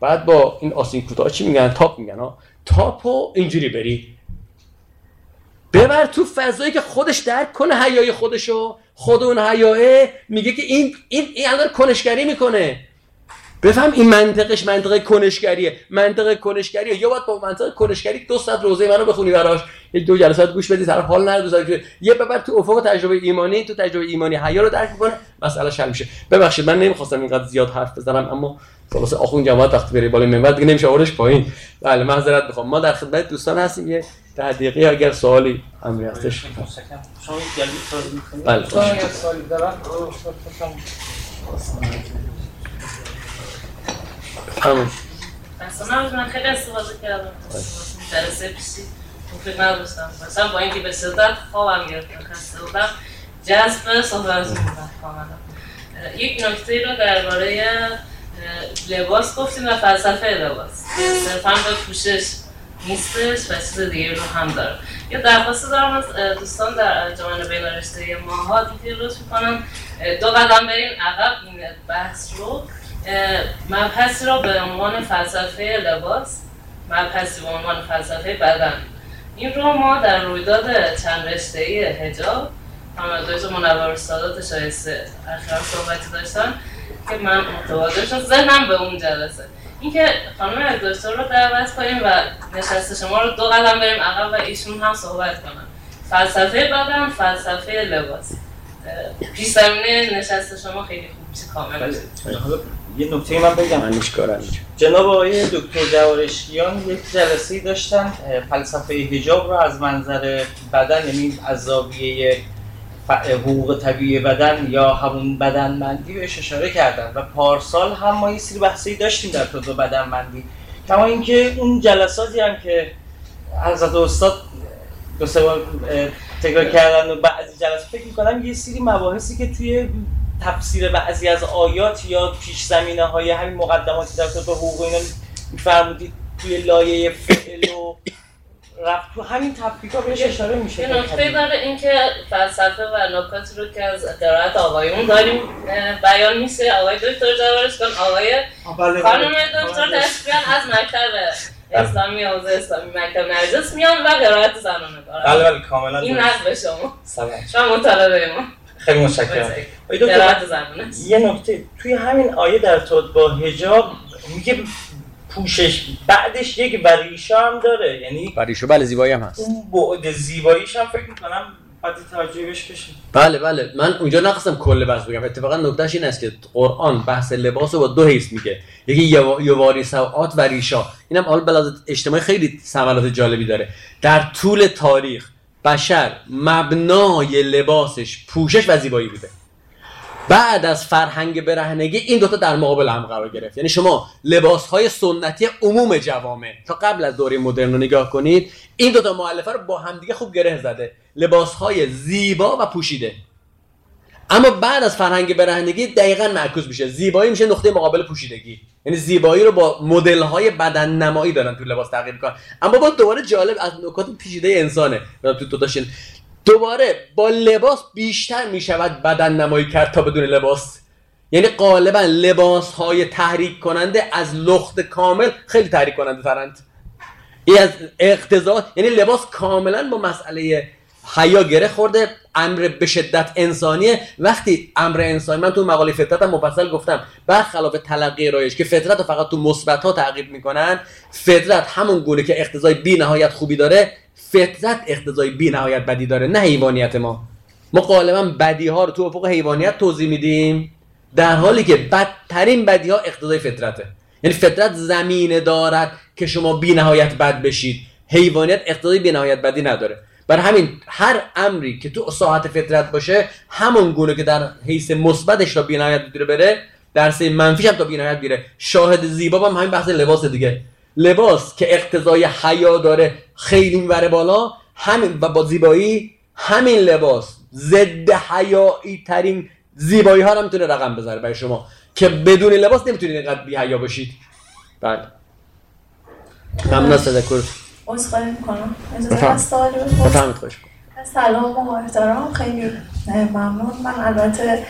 بعد با این آسین کوتاه چی میگن؟ تاپ میگن ها تاپو اینجوری بری. ببر تو فضایی که خودش درک کنه حیای خودشو. خود اون حیاه میگه که این این این الان کنشگری می‌کنه. بفهم این منطقش منطقه کنشگریه. منطقه کنشگریه. یا باید با منطقه کنشگری دو ساعت روزه منو بخونی براش. یک دو جلسات گوش بدی طرف حال نداره دوست یه ببر تو افق تجربه ایمانی تو تجربه ایمانی حیا رو درک کنه مسئله حل میشه. ببخشید من نمی‌خواستم اینقدر زیاد حرف بزنم اما خلاص آخون جماعت وقتی بری بالا منبر دیگه نمیشه آوردش پایین. بله معذرت می‌خوام. ما در خدمت دوستان هستیم یه ده دقیقه اگر سوالی امری هستش بله. چون اگر سوالی دارم همون. من خیلی مثلا با جذب صحبت یک نکته رو درباره لباس گفتیم و فلسفه لباس. صرفا به پوشش نیستش و چیز دیگه رو هم داره یه درخواست دارم دوستان در انجمن بین ماها دیگه لطف می‌کنم. دو قدم بریم. عقب این بحث رو مبحثی را به عنوان فلسفه لباس مبحثی به عنوان فلسفه بدن. این رو ما در رویداد چند رشته ای هجاب دکتر منور سادات شایسته اخیرا صحبتی داشتن که من متوجه شد ذهنم به اون جلسه. اینکه خانم دکتر رو دعوت کنیم و نشست شما رو دو قدم بریم عقب و ایشون هم صحبت کنن. فلسفه بدن فلسفه لباس. پیش زمینه نشست شما خیلی خوب کامل. بله. یه نکته من بگم. جناب آقای دکتر جوارشیان یک جلسه داشتن فلسفه حجاب رو از منظر بدن یعنی از زاویه حقوق طبیعی بدن یا همون بدنمندی بهش اشاره کردن و پارسال هم ما یه سری بحثی داشتیم در بدن بدنمندی. کما اینکه اون جلساتی هم که حضرت استاد دو سه بار تکرار کردن و بعضی جلسات فکر می‌کنم یه سری مباحثی که توی تفسیر بعضی از آیات یا پیش زمینه های همین مقدماتی در به حقوق اینا میفرمودید. توی لایه فعل و رفت. تو همین تفکیکا بهش اشاره میشه. یه نکته داره اینکه فلسفه و نکاتی رو که از قرائت آقایون داریم بیان میشه آقای دکتر جوارش کن آقای بله، خانم بله. دکتر تشکیان از مکتب اسلامی حوزه اسلامی مکتب نرجس میان و قرائت زنانه دارن. بله بله کاملا این نقل شما. سلام. شما مطالبه ما. خیلی متشکرم. یه نکته. توی همین آیه در ارتباط با حجاب میگه پوشش بعدش یک وریشا هم داره. یعنی وریشا بله زیبایی هم هست. اون بعد زیباییش هم فکر می‌کنم بشه. بله بله. من اونجا نخواستم کل بحث بگم. اتفاقا نکتهش این است که قرآن بحث لباس رو با دو حیث میگه. یکی یواری سوات و ریشا اینم حال بلاز اجتماعی خیلی ثمرات جالبی داره. در طول تاریخ بشر مبنای لباسش پوشش و زیبایی بوده. بعد از فرهنگ برهنگی این دوتا در مقابل هم قرار گرفت. یعنی شما لباس های سنتی عموم جوامع تا قبل از دوره مدرن رو نگاه کنید این دوتا معلفه رو با همدیگه خوب گره زده. لباس های زیبا و پوشیده. اما بعد از فرهنگ برهنگی دقیقا معکوس میشه. زیبایی میشه نقطه مقابل پوشیدگی. یعنی زیبایی رو با مدل های بدن نمایی دارن تو لباس تغییر می‌کنن. اما با دوباره جالب از نکات پیچیده انسانه. تو تو دوباره با لباس بیشتر می شود بدن نمایی کرد تا بدون لباس. یعنی غالبا لباس های تحریک کننده از لخت کامل خیلی تحریک کننده ترند. این از اقتضا یعنی لباس کاملا با مسئله حیا گره خورده امر به شدت انسانیه. وقتی امر انسانی من تو مقاله فطرت هم مفصل گفتم برخلاف تلقی رایش که فطرت رو فقط تو مثبت ها تعقیب می‌کنن فطرت همون گونه که اقتضای بی نهایت خوبی داره فطرت اقتضای بی نهایت بدی داره نه حیوانیت ما. ما غالبا بدی ها رو تو افق حیوانیت توضیح میدیم در حالی که بدترین بدی ها اقتضای فطرته. یعنی فطرت زمینه دارد که شما بی نهایت بد بشید. حیوانیت اقتضای بی نهایت بدی نداره. بر همین هر امری که تو ساعت فطرت باشه همون گونه که در حیث مثبتش را بی نهایت بره در سه منفیش هم تا بی نهایت بیره شاهد زیبا هم همین بحث لباس دیگه. لباس که اقتضای حیا داره خیلی می‌بره بالا همین و با زیبایی همین لباس ضد حیایی ترین زیبایی ها رو می‌تونه رقم بذاره برای شما که بدون لباس نمی‌تونید اینقدر بی حیا باشید. بله. ممنون از عذرخواهی می‌کنم اجازه هست خوش سلام و احترام خیلی ممنون. من البته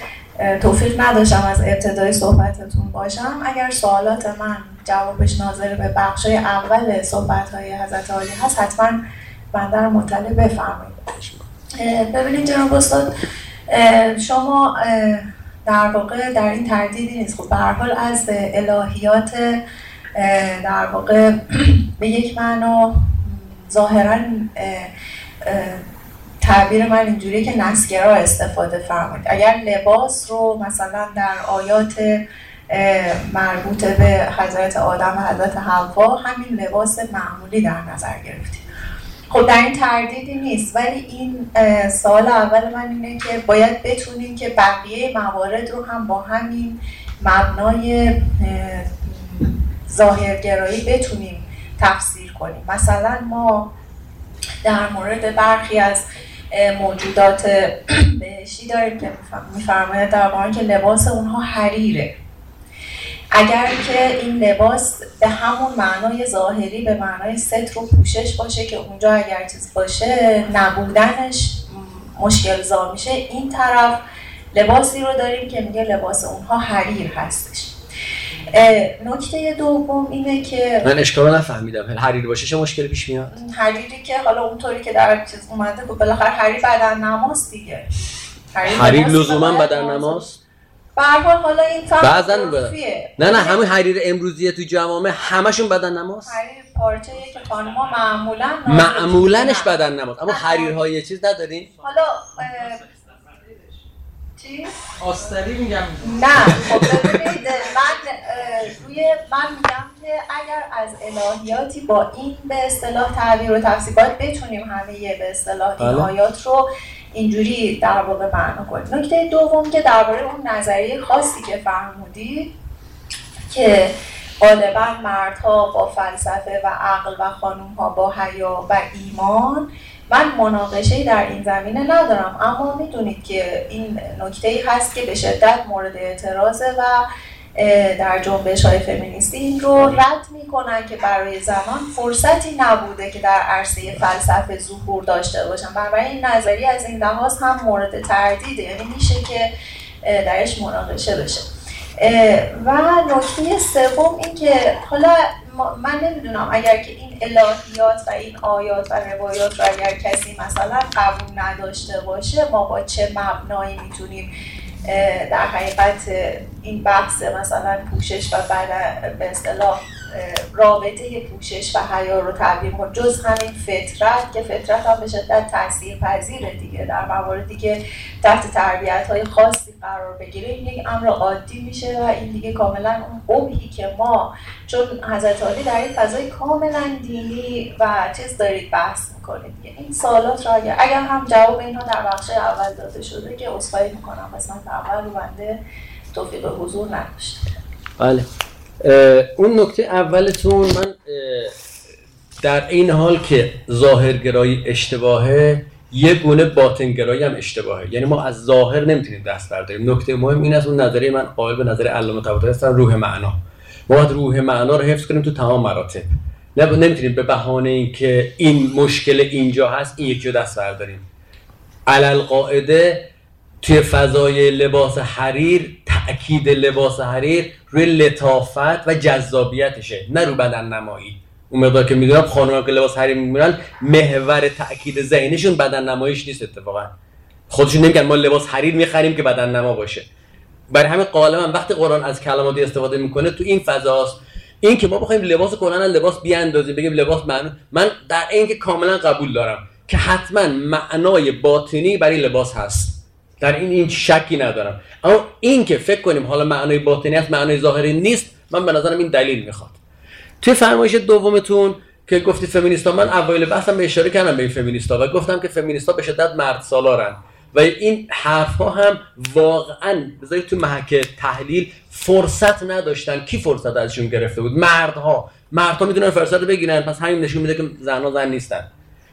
توفیق نداشتم از ابتدای صحبتتون باشم. اگر سوالات من جوابش ناظر به بخشای اول صحبت های حضرت عالی هست حتما بنده رو مطلع بفرمایید. ببینید جناب استاد شما در واقع در این تردیدی نیست. خب به حال از الهیات در واقع به یک معنا ظاهرا تعبیر من اینجوری که نسگرا استفاده فرمایید اگر لباس رو مثلا در آیات مربوط به حضرت آدم و حضرت حوا همین لباس معمولی در نظر گرفتیم. خب در این تردیدی نیست. ولی این سال اول من اینه که باید بتونیم که بقیه موارد رو هم با همین مبنای ظاهرگرایی بتونیم تفسیر کنیم مثلا ما در مورد برخی از موجودات بهشتی داریم که میفرماید در مورد که لباس اونها حریره. اگر که این لباس به همون معنای ظاهری به معنای ستر و پوشش باشه که اونجا اگر چیز باشه نبودنش مشکل زا میشه این طرف لباسی رو داریم که میگه لباس اونها حریر هستش. نکته دوم اینه که من اشکال نفهمیدم. حریر باشه چه مشکلی پیش میاد؟ حریری که حالا اونطوری که در چیز اومده خب بالاخره حریر بدن نماز دیگه حریر لزوما بدن نماز به حال حالا این بعضا نه نه همین حریر امروزیه تو جوامع همشون بدن نماز حریر پارچه که خانم‌ها معمولا معمولنش بدن نماز اما حریرهای چیز ندارین حالا چی؟ آستری میگم نه خب ببینید من روی من میگم که اگر از الهیاتی با این به اصطلاح تعبیر و تفسیر باید بتونیم همه به اصطلاح این بله. آیات رو اینجوری در واقع معنا کنید نکته دوم که درباره اون نظریه خاصی که فرمودید که غالبا مردها با فلسفه و عقل و خانوم ها با حیا و ایمان من مناقشه در این زمینه ندارم اما می‌دونید که این نکته ای هست که به شدت مورد اعتراضه و در جنبش های فمینیستی این رو رد می‌کنن که برای زمان فرصتی نبوده که در عرصه فلسفه ظهور داشته باشن. برای این نظری از این لحاظ هم مورد تردیده یعنی میشه که درش مناقشه بشه. و نکته سوم این که حالا من نمی‌دونم اگر که این الهیات و این آیات و روایات رو اگر کسی مثلا قبول نداشته باشه ما با چه مبنایی می‌تونیم در حقیقت این بحث مثلا پوشش و بعد به اصطلاح رابطه پوشش و حیا رو تعبیر کن جز همین فطرت که فطرت هم به شدت تاثیر پذیره دیگه. در مواردی که تحت تربیت های خاصی قرار بگیره. این دیگه امر عادی میشه و این دیگه کاملا اون قبحی که ما چون حضرت عالی در این فضای کاملا دینی و چیز دارید بحث می‌کنید. این سوالات را اگر, اگر هم جواب اینها در بخش اول داده شده که اصفایی می‌کنم. قسمت اول رو بنده توفیق حضور نداشته بله. اون نکته اولتون من در این حال که ظاهرگرایی اشتباهه یه گونه باطنگرایی هم اشتباهه. یعنی ما از ظاهر نمی‌تونیم دست برداریم. نکته مهم این است اون نظریه من قائل به نظر علامه طباطبایی هستم روح معنا. ما باید روح معنا رو حفظ کنیم تو تمام مراتب. نمی‌تونیم به بهانه اینکه این مشکل اینجا هست این یکی رو دست برداریم. علل قاعده توی فضای لباس حریر تأکید لباس حریر روی لطافت و جذابیتشه نه رو بدن نمایی. اون مقدار که می‌دونم خانم که لباس حریر میمونن محور تأکید ذهنشون بدن نماییش نیست اتفاقا. خودشون نمیگن ما لباس حریر می‌خریم که بدن نما باشه. برای همین قالما وقتی قرآن از کلماتی استفاده می‌کنه تو این فضاست. این که ما بخوایم لباس کنن لباس بیاندازیم بگیم لباس معنی من در این که کاملا قبول دارم که حتما معنای باطنی برای لباس هست. در این این شکی ندارم. اما این که فکر کنیم حالا معنای باطنی است معنای ظاهری نیست من به نظرم این دلیل می‌خواد. توی فرمایش دومتون که گفتی فمینیستا من اوایل بحثم به اشاره کردم به فمینیستا و گفتم که فمینیستا به شدت مرد سالارن. و این حرف ها هم واقعا بذارید تو محک تحلیل فرصت نداشتن. کی فرصت ازشون گرفته بود؟ مردها. مردها می‌دونن فرصت بگیرن. پس همین نشون میده که زنها زن نیستن.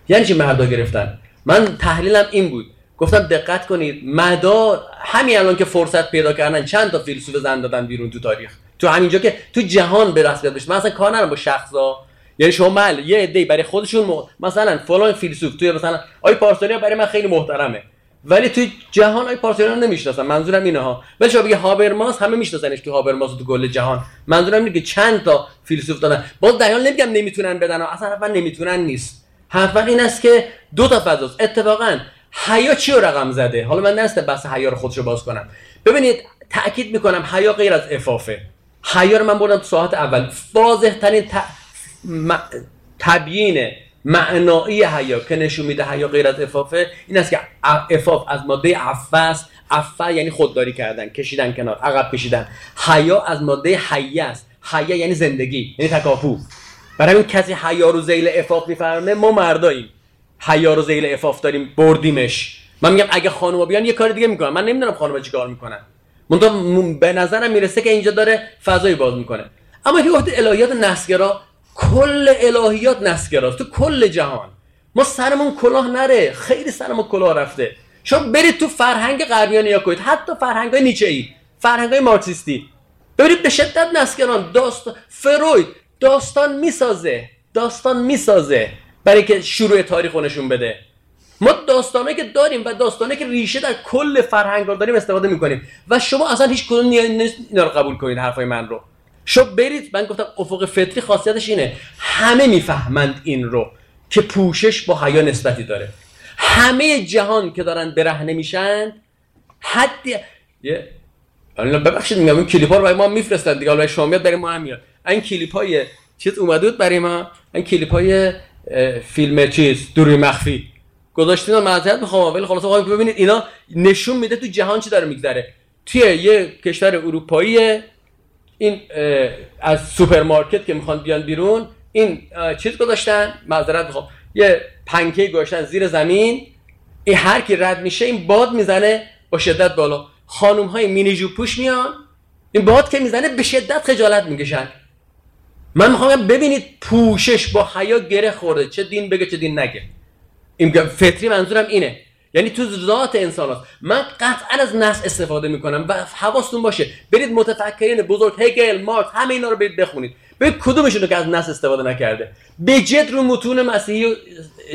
یعنی چی مردها گرفتن؟ من تحلیلم این بود. گفتم دقت کنید مدا همین الان که فرصت پیدا کردن چند تا فیلسوف زن دادن بیرون تو تاریخ. تو همینجا که تو جهان به رسمیت بشه من اصلا کار ندارم با شخصا. یعنی شما مل یه عده برای خودشون م... مثلا فلان فیلسوف توی مثلا آی پارسانیا برای من خیلی محترمه. ولی توی جهان آی پارسانیا نمی‌شناسن منظورم اینه ها. ولی شما بگی هابرماس همه میشناسنش تو هابرماس تو کل جهان. منظورم اینه که چند تا فیلسوف دادن. باز در نمیگم نمی‌تونن بدن اصلا حتما نمی‌تونن نیست. حرف این است که دو تا فضاست. اتفاقا حیا چی رو رقم زده؟ حالا من نست بحث حیا رو خودشو باز کنم. ببینید تاکید می‌کنم حیا غیر از افافه. حیا رو من بردم تو ساعت اول. واضح ترین ت... تبیین معنایی حیا که نشون میده حیا غیر از افافه این است که افاف از ماده عفه است. عفه یعنی خودداری کردن کشیدن کنار عقب کشیدن. حیا از ماده حیه است. حیا یعنی زندگی یعنی تکاپو. برای همین کسی حیا رو زیل افاف میفرمه ما مرداییم. حیا رو زیل افاف داریم بردیمش. من میگم اگه خانوما بیان یه کار دیگه می‌کنن. من نمی‌دونم خانوما چیکار می‌کنن. من به نظرم می‌رسه که اینجا داره فضایی باز می‌کنه. اما که وقت الهیات نسگرا کل الهیات نسگراست. تو کل جهان. ما سرمون کلاه نره. خیلی سرمون کلاه رفته. شما برید تو فرهنگ غربیان یا کنید حتی فرهنگ های نیچه ای فرهنگ های مارکسیستی. ببینید به شدت نسگران. داستان فروید داستان می‌سازه. داستان می‌سازه. برای که شروع تاریخ نشون بده. ما داستانه که داریم و داستانه که ریشه در کل فرهنگ داریم استفاده می‌کنیم و شما اصلا هیچ کدوم اینا رو قبول کنید حرفای من رو. شما برید من گفتم افق فطری خاصیتش اینه. همه می‌فهمند این رو که پوشش با حیا نسبتی داره. همه جهان که دارن برهنه میشن حدی یه ببخشید میگم این کلیپ ها رو برای ما میفرستن دیگه. حالا شما میاد برای ما هم میاد. این کلیپ های چیز اومده بود برای ما؟ این کلیپ های فیلم چیز دوری مخفی. گذاشتین معذرت می‌خوام ولی خلاص آقا ببینید اینا نشون میده تو جهان چی داره میگذره. توی یه کشور اروپایی این از سوپرمارکت که می‌خوان بیان بیرون این چیز گذاشتن معذرت می‌خوام. یه پنکه گذاشتن زیر زمین این هر کی رد میشه این باد می‌زنه با شدت بالا. خانم های مینی پوش میان این باد که می‌زنه به شدت خجالت می‌کشن. من می‌خوام ببینید پوشش با حیا گره خورده. چه دین بگه چه دین نگه. این فطری منظورم اینه. یعنی تو ذات انسان هست. من قطعا از نس استفاده می‌کنم و حواستون باشه. برید متفکرین بزرگ هگل مارکس همه اینا رو برید بخونید. ببین کدومشون رو که از نس استفاده نکرده. به جد رو متون مسیحی و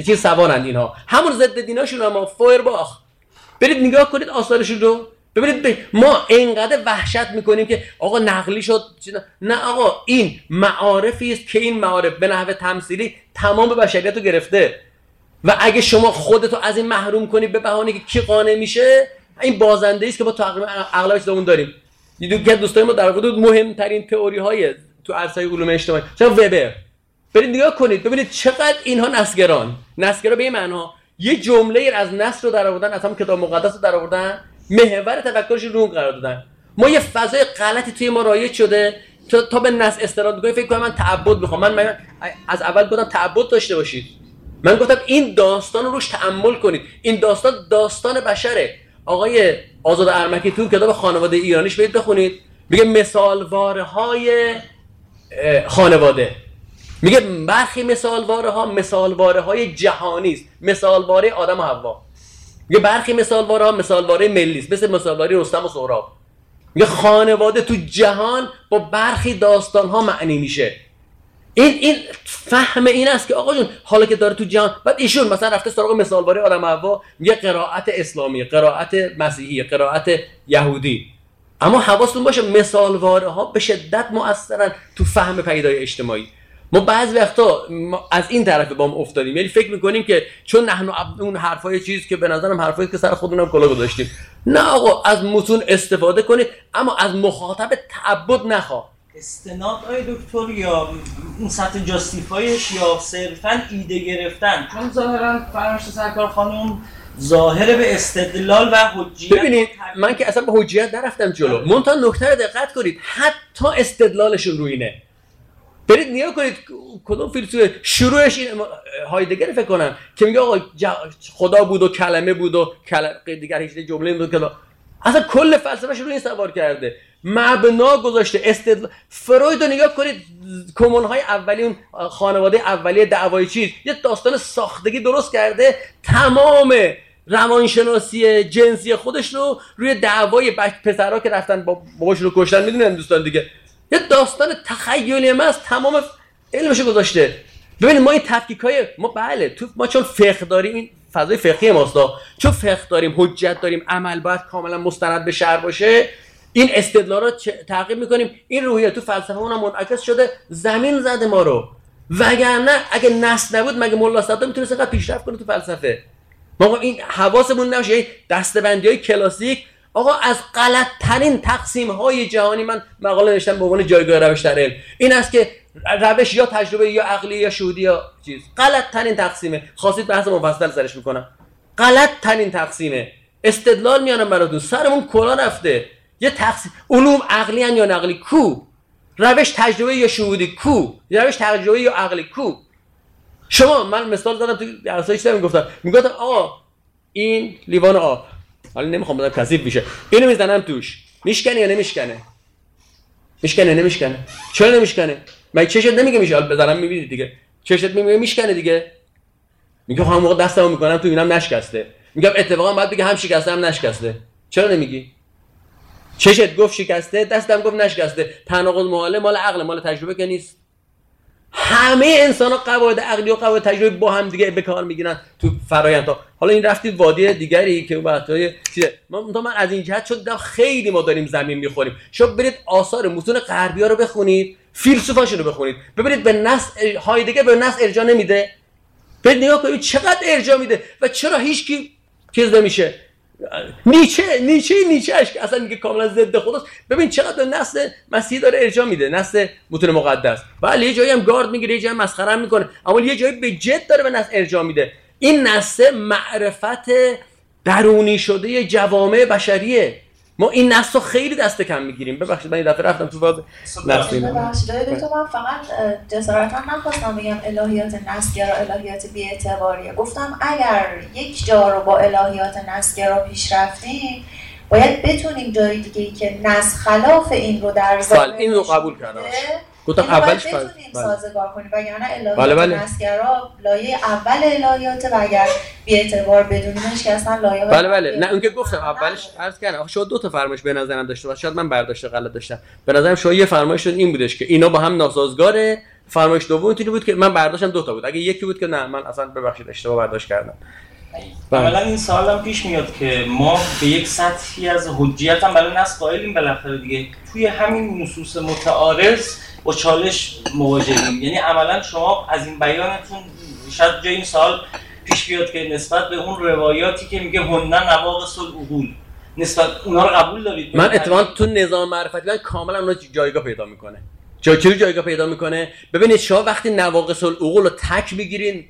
چیز سوارند اینها. همون ضد دیناشون اما فویرباخ برید نگاه کنید آثارشون رو. ببینید ما اینقدر وحشت می‌کنیم که آقا نقلی شد نه آقا این معارفی است که این معارف به نحو تمثیلی تمام بشریت رو گرفته. و اگه شما خودتو از این محروم کنی به بهانه که کی قانع میشه این بازنده است که ما تقریبا اغلبش اون داریم. یه دوستای ما در حدود مهمترین تئوری های تو عرصه علوم اجتماعی. چرا وبر. برید نگاه کنید ببینید چقدر اینها نسگران. نسگرا به این معنا یه جمله از نصر رو در آوردن از هم کتاب مقدس رو در آوردن. محور تفکرش رو قرار دادن. ما یه فضای غلطی توی ما رایج شده. تا, تا به نص استناد می‌کنیم فکر کنم من تعبد می‌خوام. من, از اول گفتم تعبد داشته باشید. من گفتم این داستان رو روش تأمل کنید. این داستان داستان بشره. آقای آزاد ارمکی تو کتاب خانواده ایرانیش برید بخونید. میگه مثالواره های خانواده. میگه برخی مثالواره ها مثالواره های جهانی است. مثالواره آدم و حوا. میگه برخی مثالواره ها مثالواره ملی است. مثل مثالواره رستم و سهراب. میگه خانواده تو جهان با برخی داستان ها معنی میشه. این این فهم این است که آقا جون حالا که داره تو جهان بعد ایشون مثلا رفته سراغ مثالواره آدم حوا میگه قرائت اسلامی قرائت مسیحی قرائت یهودی. اما حواستون باشه مثالواره ها به شدت مؤثرن تو فهم پیدای اجتماعی. ما بعضی وقتا از این طرف با ما افتادیم. یعنی فکر می‌کنیم که چون نحن اون حرفای چیز که به نظرم حرفایی که سر خودمونم کلا گذاشتیم. نه آقا از متون استفاده کنید اما از مخاطب تعبد نخواه استناد آی دکتر یا اون سطح جاستیفایش یا صرفا ایده گرفتن؟ چون ظاهرا فرمایش سرکار خانم ظاهر به استدلال و حجیت ببینید من که اصلا به حجیت نرفتم جلو. آره. منتها نکته دقت کنید. حتی استدلالشون روی اینه. برید نیا کنید کدوم فیلسوف شروعش این هایدگر فکر کنم که میگه آقا خدا بود و کلمه بود و کلمه دیگر هیچ جمله بود که اصلا کل فلسفهش رو این سوار کرده. مبنا گذاشته استدلال فروید رو نگاه کنید کمون های اولی اون خانواده اولیه دعوای چیز. یه داستان ساختگی درست کرده. تمام روانشناسی جنسی خودش رو روی دعوای پسرها که رفتن با باباش رو کشتن. می‌دونن دوستان دیگه. یه داستان تخیلی ما از تمام علمش گذاشته. ببینید ما این تفکیک های ما بله تو ما چون فقه داریم این فضای فقهی ماست چون فقه داریم حجت داریم عمل باید کاملا مستند به شهر باشه. این استدلال رو تعقیب می‌کنیم. این روحیه تو فلسفه اونم منعکس شده. زمین زده ما رو. وگرنه اگه نس نبود مگه ملا صدام می‌تونست پیشرفت کنه تو فلسفه؟ ما این حواسمون نشه دستبندی های کلاسیک آقا از غلط ترین تقسیم های جهانی من مقاله نوشتم به عنوان جایگاه روش در علم. این است که روش یا تجربه یا عقلی یا شهودی یا چیز. غلط ترین تقسیمه. خواستید بحث مفصل سرش می‌کنم غلط ترین تقسیمه. استدلال میانم براتون. سرمون کلا رفته. یه تقسیم. علوم عقلی یا نقلی؟ کو. روش تجربه یا شهودی؟ کو. روش تجربه یا عقلی؟ کو. شما من مثال زدم تو درسایش می‌گفتم می‌گفتم آقا این لیوان آب حالا نمی‌خوام بذارم کثیف میشه. اینو می‌زنم توش. میشکنه یا نمیشکنه؟ میشکنه نمیشکنه؟ چرا نمیشکنه؟ من چشت نمیگه میشه؟ بزنم می‌بینید دیگه. چشت میگه میشکنه دیگه. میگه خب همون موقع دستمو می‌کنم تو اینم نشکسته. میگم اتفاقا باید بگه هم شکسته هم نشکسته. چرا نمیگی؟ چشت گفت شکسته دستم گفت نشکسته. تناقض مال مال عقل مال تجربه که نیست. همه انسان ها قواعد عقلی و قواعد تجربه با هم دیگه به کار می‌گیرن تو فرایند ها. حالا این رفتید وادی دیگری که وقتای چیزه. من من از این جهت شد خیلی ما داریم زمین می‌خوریم. شما برید آثار متون غربی ها رو بخونید فیلسوفاشون رو بخونید. ببینید به نص هایدگر به نص ارجاع نمیده. برید نگاه کنید چقدر ارجاع میده و چرا هیچکی چیز نمیشه. نیچه نیچه نیچهش که اصلا میگه کاملا ضد خداست. ببین چقدر نسل مسیحی داره ارجاع میده نسل متون مقدس. بله یه جایی هم گارد می‌گیره یه جایی مسخره می‌کنه اما یه جایی به جد داره به نسل ارجاع میده. این نسل معرفت درونی شده جوامع بشریه. ما این نسل رو خیلی دست کم می‌گیریم. ببخشید من این دفعه رفتم تو فاز نسلی ببخشید من فقط جسارتا نخواستم بگم الهیات نسلگرا الهیات بی‌اعتباریه. گفتم اگر یک جا رو با الهیات نسلگرا پیش رفتیم باید بتونیم جای دیگه ای که نسل خلاف این رو در این رو قبول کردم. گفتم اولش بتونیم بله. سازگار کنیم. وگرنه الهیات بله بله. لایه اول الهیات و اگر بی اعتبار بدونیمش که اصلا لایه بله بله. نه اون که گفتم اولش عرض کردم. شما دو تا فرمایش به نظرم داشته باشه. شاید من برداشت غلط داشتم. به نظرم شما یه فرمایش این بودش که اینا با هم ناسازگاره فرمایش دوم بود که من برداشتم دو تا بود. اگه یکی بود که نه من اصلا ببخشید اشتباه برداشت کردم. اولا این سوال هم پیش میاد که ما به یک سطحی از حجیت هم برای نصب قائلیم بالاخره دیگه. توی همین نصوص متعارض با چالش مواجهیم یعنی عملا شما از این بیانتون شاید جای این سال پیش بیاد که نسبت به اون روایاتی که میگه هنن نواقص العقول. نسبت اونا رو قبول دارید؟ من اتفاقا تو نظام معرفتی من کاملا اونا جایگاه پیدا می‌کنه. جای جایگاه پیدا می‌کنه؟ ببینید شما وقتی نواقص العقول رو تک می‌گیرین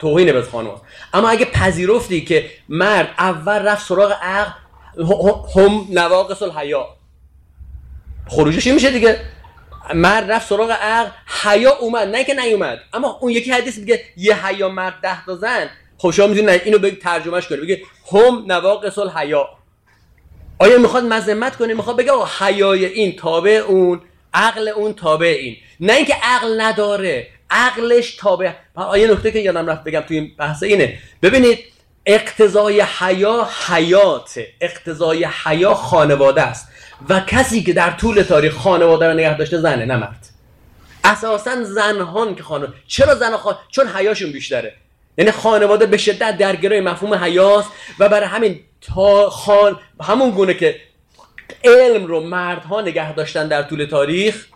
توهین به خانم. اما اگه پذیرفتی که مرد اول رفت سراغ عقل هم نواقص الحیا. خروجش میشه دیگه؟ مرد رفت سراغ عقل حیا اومد نه که نیومد. اما اون یکی حدیث میگه یه حیا مرد ده تا زن. خب شما می‌تونید اینو بگید ترجمهش کنید بگه هم نواقص الحیا. آیا می‌خواد مذمت کنه؟ می‌خواد بگه حیای این تابع اون عقل اون تابع این. نه اینکه عقل نداره. عقلش تابع. آیا نکته که یادم رفت بگم توی این بحث اینه. ببینید اقتضای حیا حیات اقتضای حیا خانواده است. و کسی که در طول تاریخ خانواده رو نگه داشته زنه نه مرد. اساسا زنهان که خانواده چرا زن خان... چون حیاشون بیشتره. یعنی خانواده به شدت درگیره مفهوم حیاست و برای همین تا خان همون گونه که علم رو مردها نگه داشتن در طول تاریخ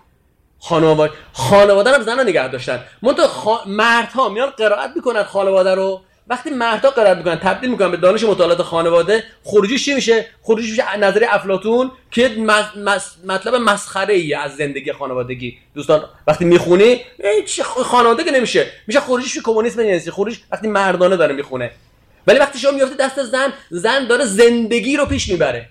خانواده خانواده رو زن نگه داشتن. منتها خ... مردها میان قرائت می‌کنن خانواده رو. وقتی مردها قرار می‌کنن تبدیل می‌کنن به دانش مطالعات خانواده خروجیش چی میشه؟ خروجیش میشه نظریه افلاطون که مطلب مسخره ای از زندگی خانوادگی. دوستان وقتی می‌خونی چه خانواده که نمیشه. میشه خروجیش کمونیسم نمیشه خروج وقتی مردانه داره می‌خونه. ولی وقتی شما میفته دست زن زن داره زندگی رو پیش می‌بره.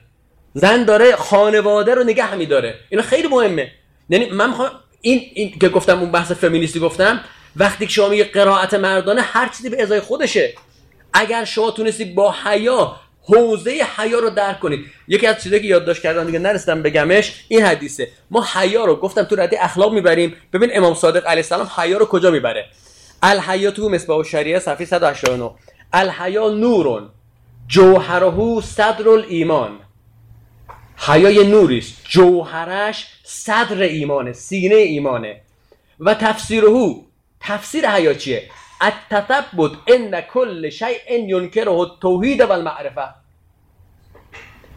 زن داره خانواده رو نگه میداره. اینا خیلی مهمه. یعنی من این, این که گفتم اون بحث فمینیستی گفتم وقتی که شما میگه قرائت مردانه هر چیزی به ازای خودشه. اگر شما تونستی با حیا حوزه حیا رو درک کنید. یکی از چیزایی که یادداشت کردم دیگه نرسیدم بگمش این حدیثه. ما حیا رو گفتم تو رده اخلاق می‌بریم. ببین امام صادق علیه السلام حیا رو کجا می‌بره؟ الحیا تو مصباح شریعه صفحه 189 الحیا نورون. جوهره صدر الایمان. حیای نوریست جوهرش صدر ایمانه سینه ایمانه. و تفسیره تفسیر حیا چیه؟ التثبت ان کل شیء ینکره توحید و المعرفه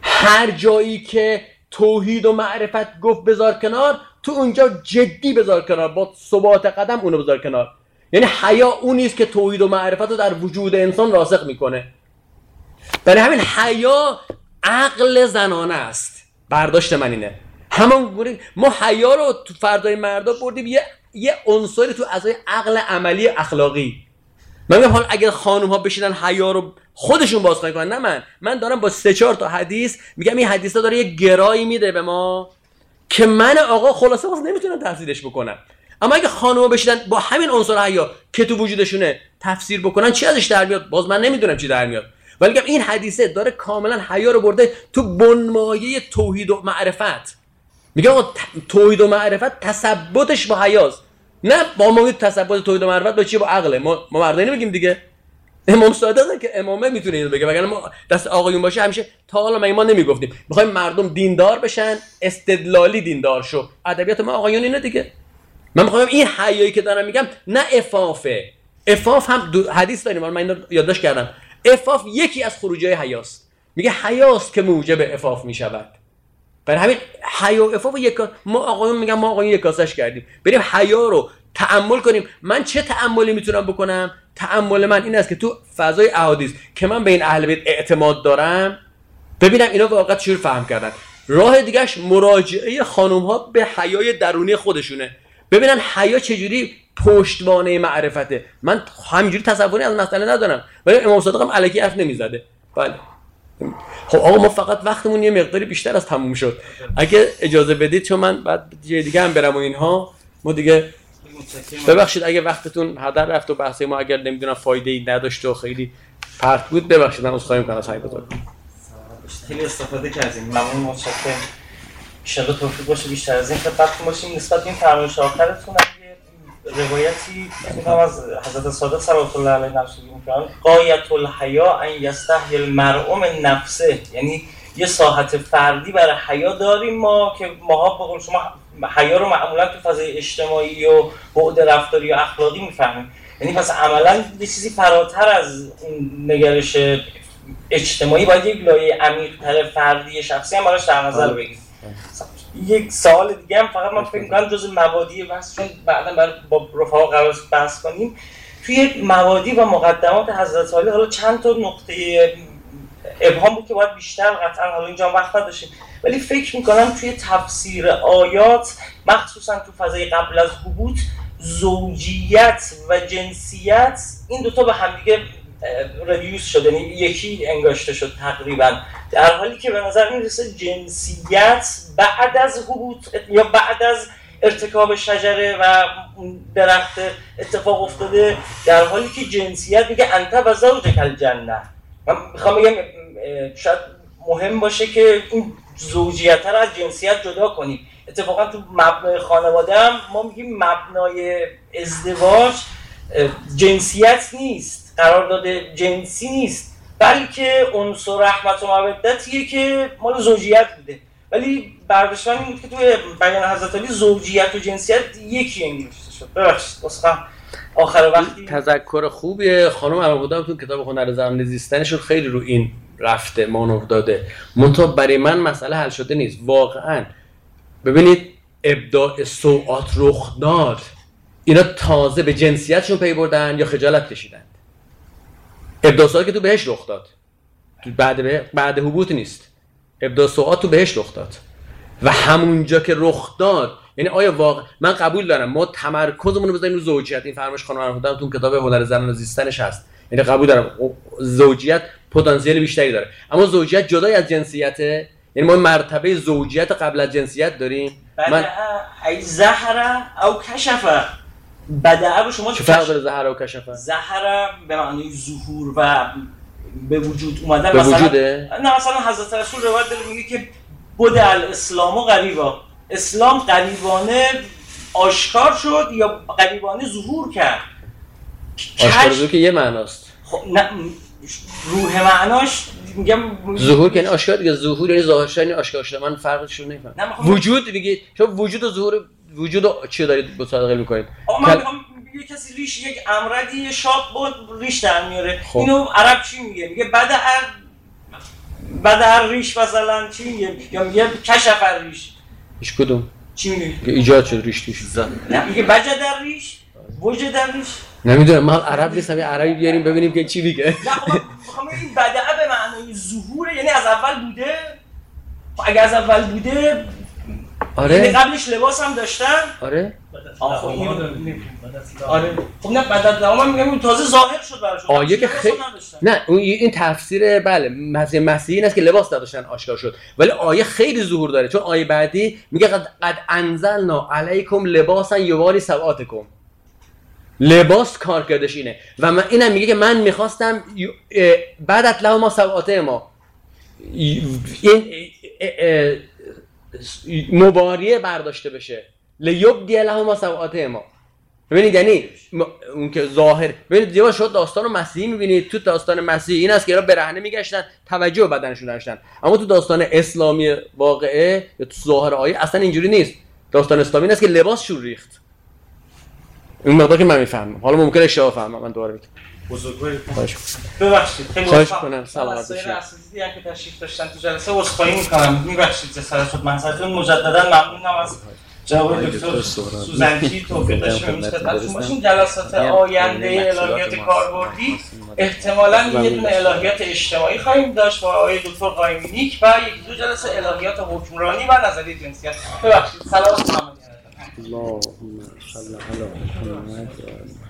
هر جایی که توحید و معرفت گفت بذار کنار تو اونجا جدی بذار کنار با ثبات قدم اونو بذار کنار. یعنی حیا اون که توحید و معرفت رو در وجود انسان راسخ می‌کنه. برای همین حیا عقل زنانه است. برداشت من اینه. همان ما حیا رو تو فردای مردا بردیم. یه یه عنصری تو ازای عقل عملی اخلاقی. من میگم حالا اگر خانم ها بشینن حیا رو خودشون بازخواهی کنن نه من. من دارم با سه چهار تا حدیث میگم این حدیث داره یه گرایی میده به ما که من آقا خلاصه باز نمی‌تونم تفسیرش بکنم. اما اگه ها بشینن با همین عنصر حیا که تو وجودشونه تفسیر بکنن چی ازش در میاد؟ باز من نمی‌دونم چی در میاد. ولی این حدیثه داره کاملا حیا رو برده تو بنمایه توحید و معرفت. میگم توحید و معرفت تثبتش با حیاست. نه با ما تثبت توحید و معرفت با چی؟ با عقله. ما ما مردانی نمیگیم دیگه. امام صادقه که امامه می‌تونه اینو بگه. وگرنه ما دست آقایون باشه همیشه تا حالا ما نمی‌گفتیم. می‌خوایم مردم دیندار بشن استدلالی دیندار شو. ادبیات ما آقایون اینه دیگه. من می‌خوام این حیایی که دارم میگم نه افافه. افاف هم حدیث داریم. من اینو یادداشت کردم. افاف یکی از خروجای حیاست میگه حیاست که موجب افاف می‌شود. برای همین حیا و افاف یک ما آقایون میگم ما آقایون یک کاسش کردیم. بریم حیا رو تعمل کنیم. من چه تعملی می‌تونم بکنم؟ تعمل من این است که تو فضای احادیث که من به این اهل بیت اعتماد دارم ببینم اینا واقعا چجور فهم کردن. راه دیگهش مراجعه خانم ها به حیای درونی خودشونه. ببینن حیا چجوری پشتوانه معرفته. من همینجوری تصوری از مسئله ندارم. ولی امام صادق هم الکی حرف نمی‌زده. بله. خب آقا ما فقط وقتمون یه مقداری بیشتر از تموم شد. اگه اجازه بدید چون من بعد جای دیگه هم برم و اینها ما دیگه ببخشید اگه وقتتون هدر رفت و بحث ما اگر نمی‌دونم فایده ای نداشته و خیلی پرت بود ببخشید من عذرخواهی می‌کنم از همین بزرگ خیلی استفاده کردیم. ممنون متشکرم. ان توفیق باشه بیشتر از این خدمتتون باشیم. نسبت به این فرمایش آخرتون روایتی می‌تونم از حضرت صادق صلوات الله علیه نفسه می‌کنم قایت الحیا ان یستحی المرء من نفسه. یعنی یه ساحت فردی برای حیا داریم ما که ماها به شما حیا رو معمولا تو فضای اجتماعی و بعد رفتاری و اخلاقی می‌فهمیم. یعنی پس عملا یه چیزی فراتر از نگرش اجتماعی باید یک لایه عمیق‌تر فردی شخصی هم براش در نظر بگیریم. یک سوال دیگه هم فقط من فکر می‌کنم جز مبادی بحث چون بعدا برای با رفقا قرار بحث کنیم. توی مبادی و مقدمات حضرت علی حالا چند تا نقطه ابهام بود که باید بیشتر قطعا حالا اینجا وقت نداشتیم. ولی فکر می‌کنم توی تفسیر آیات مخصوصا تو فضای قبل از حبوط زوجیت و جنسیت این دوتا به همدیگه ردیوس شده یعنی یکی انگاشته شد تقریبا. در حالی که به نظر می‌رسه جنسیت بعد از حبوط یا بعد از ارتکاب شجره و درخت اتفاق افتاده در حالی که جنسیت میگه انت و زوجک الجنه. من می‌خوام بگم شاید مهم باشه که این زوجیت رو از جنسیت جدا کنیم. اتفاقا تو مبنای خانواده هم ما میگیم مبنای ازدواج جنسیت نیست. قرارداد جنسی نیست. بلکه عنصر رحمت و مودتیه که مال زوجیت بوده. ولی برداشت این بود که توی بیان حضرت علی زوجیت و جنسیت یکی انگلیسی شد. ببخشید آخر وقتی تذکر خوبیه. خانم علامه تو کتاب هنر زمان زیستنشون خیلی رو این رفته مانور داده. منتها برای من مسئله حل شده نیست. واقعا. ببینید ابداع سوعات رخ داد. اینا تازه به جنسیتشون پی بردن یا خجالت کشیدند ابداع که تو بهش رخ داد. بعد بعد حبوط نیست. ابداع تو بهش رخ داد. و همونجا که رخ داد یعنی آیا واقع من قبول دارم. ما تمرکزمون رو بزنیم رو زوجیت. این فرمایش خانم تو کتاب هنر زنان و زیستنش هست. یعنی قبول دارم. زوجیت پتانسیل بیشتری داره. اما زوجیت جدای از جنسیته یعنی ما مرتبه زوجیت قبل از جنسیت داریم. من ای زهره او کشفه. بدعه به شما چه فرق داره زهره و کشفه؟ زهره به معنی ظهور و به وجود اومدن به وجوده؟ نه مثلا حضرت رسول روایت داره میگه که بود الاسلام و غریبا. اسلام غریبانه آشکار شد یا غریبانه ظهور کرد؟ آشکار که یه معناست. خب نه روح معناش میگم ظهور که آشکار دیگه ظهور یعنی ظاهر شدن یعنی آشکار شدن من فرقش رو نمی‌فهمم وجود دیگه شما وجود و ظهور وجود چی دارید مصادقه می‌کنید؟ من میگم یه کسی ریش یک امردی شاب بود ریش در میاره. خب. اینو عرب چی میگه؟ میگه بعد هر بعد هر ریش مثلا چی میگه؟ یا میگه کشف ریش. هیچ کدوم. چی میگه؟ ایجاد شد ریش توش. نه میگه بجا در ریش وجه در ریش. نمی‌دونم ما عرب نیستم یه عربی بیاریم ببینیم که چی میگه. نه خب این بدعه به معنای ظهور یعنی از اول بوده. خب اگه از اول بوده آره. یعنی قبلش لباس هم داشتن؟ آره. خب آره. خب نه بعد از من میگم تازه ظاهر شد براشون. آیه که خیلی نه اون این تفسیر بله مسیح مسیحی این است که لباس نداشتن آشکار شد. ولی آیه خیلی ظهور داره چون آیه بعدی میگه قد, قد انزلنا علیکم لباسا یواری سواتکم لباس کار کردش اینه. و من اینم میگه که من می‌خواستم بعد اطلع ما سوعاته ما. این مباریه برداشته بشه. لیبدی له ما سوعاته ما ببینید یعنی اون که ظاهر. ببینید دیگه شد داستان مسیحی می‌بینید تو داستان مسیحی این است که اینا برهنه میگشتن توجه بدنشون داشتن. اما تو داستان اسلامی واقعه یا تو ظاهر آیه اصلا اینجوری نیست. داستان اسلامی این است که لباس شور ریخت. این مقدار که من می‌فهمم. حالا ممکنه اشتباه فهمم من دوباره میگم. بزرگواری. ببخشید خیلی خواهش کنم سلامت باشید که تشریف داشتن تو جلسه عذرخواهی می‌کنم. میبخشید جسارت شد منظرتون مجددا ممنونم از جواب دکتر سوزنکی توفیق داشتیم امروز خدمتتون باشیم جلسات آینده الهیات کاربردی احتمالا یه دونه الهیات اجتماعی خواهیم داشت با آقای دکتر قایمینیک و یک دو جلسه الهیات حکمرانی و نظریه جنسیت ببخشید سلام. محمد اللهم صل علی محمد.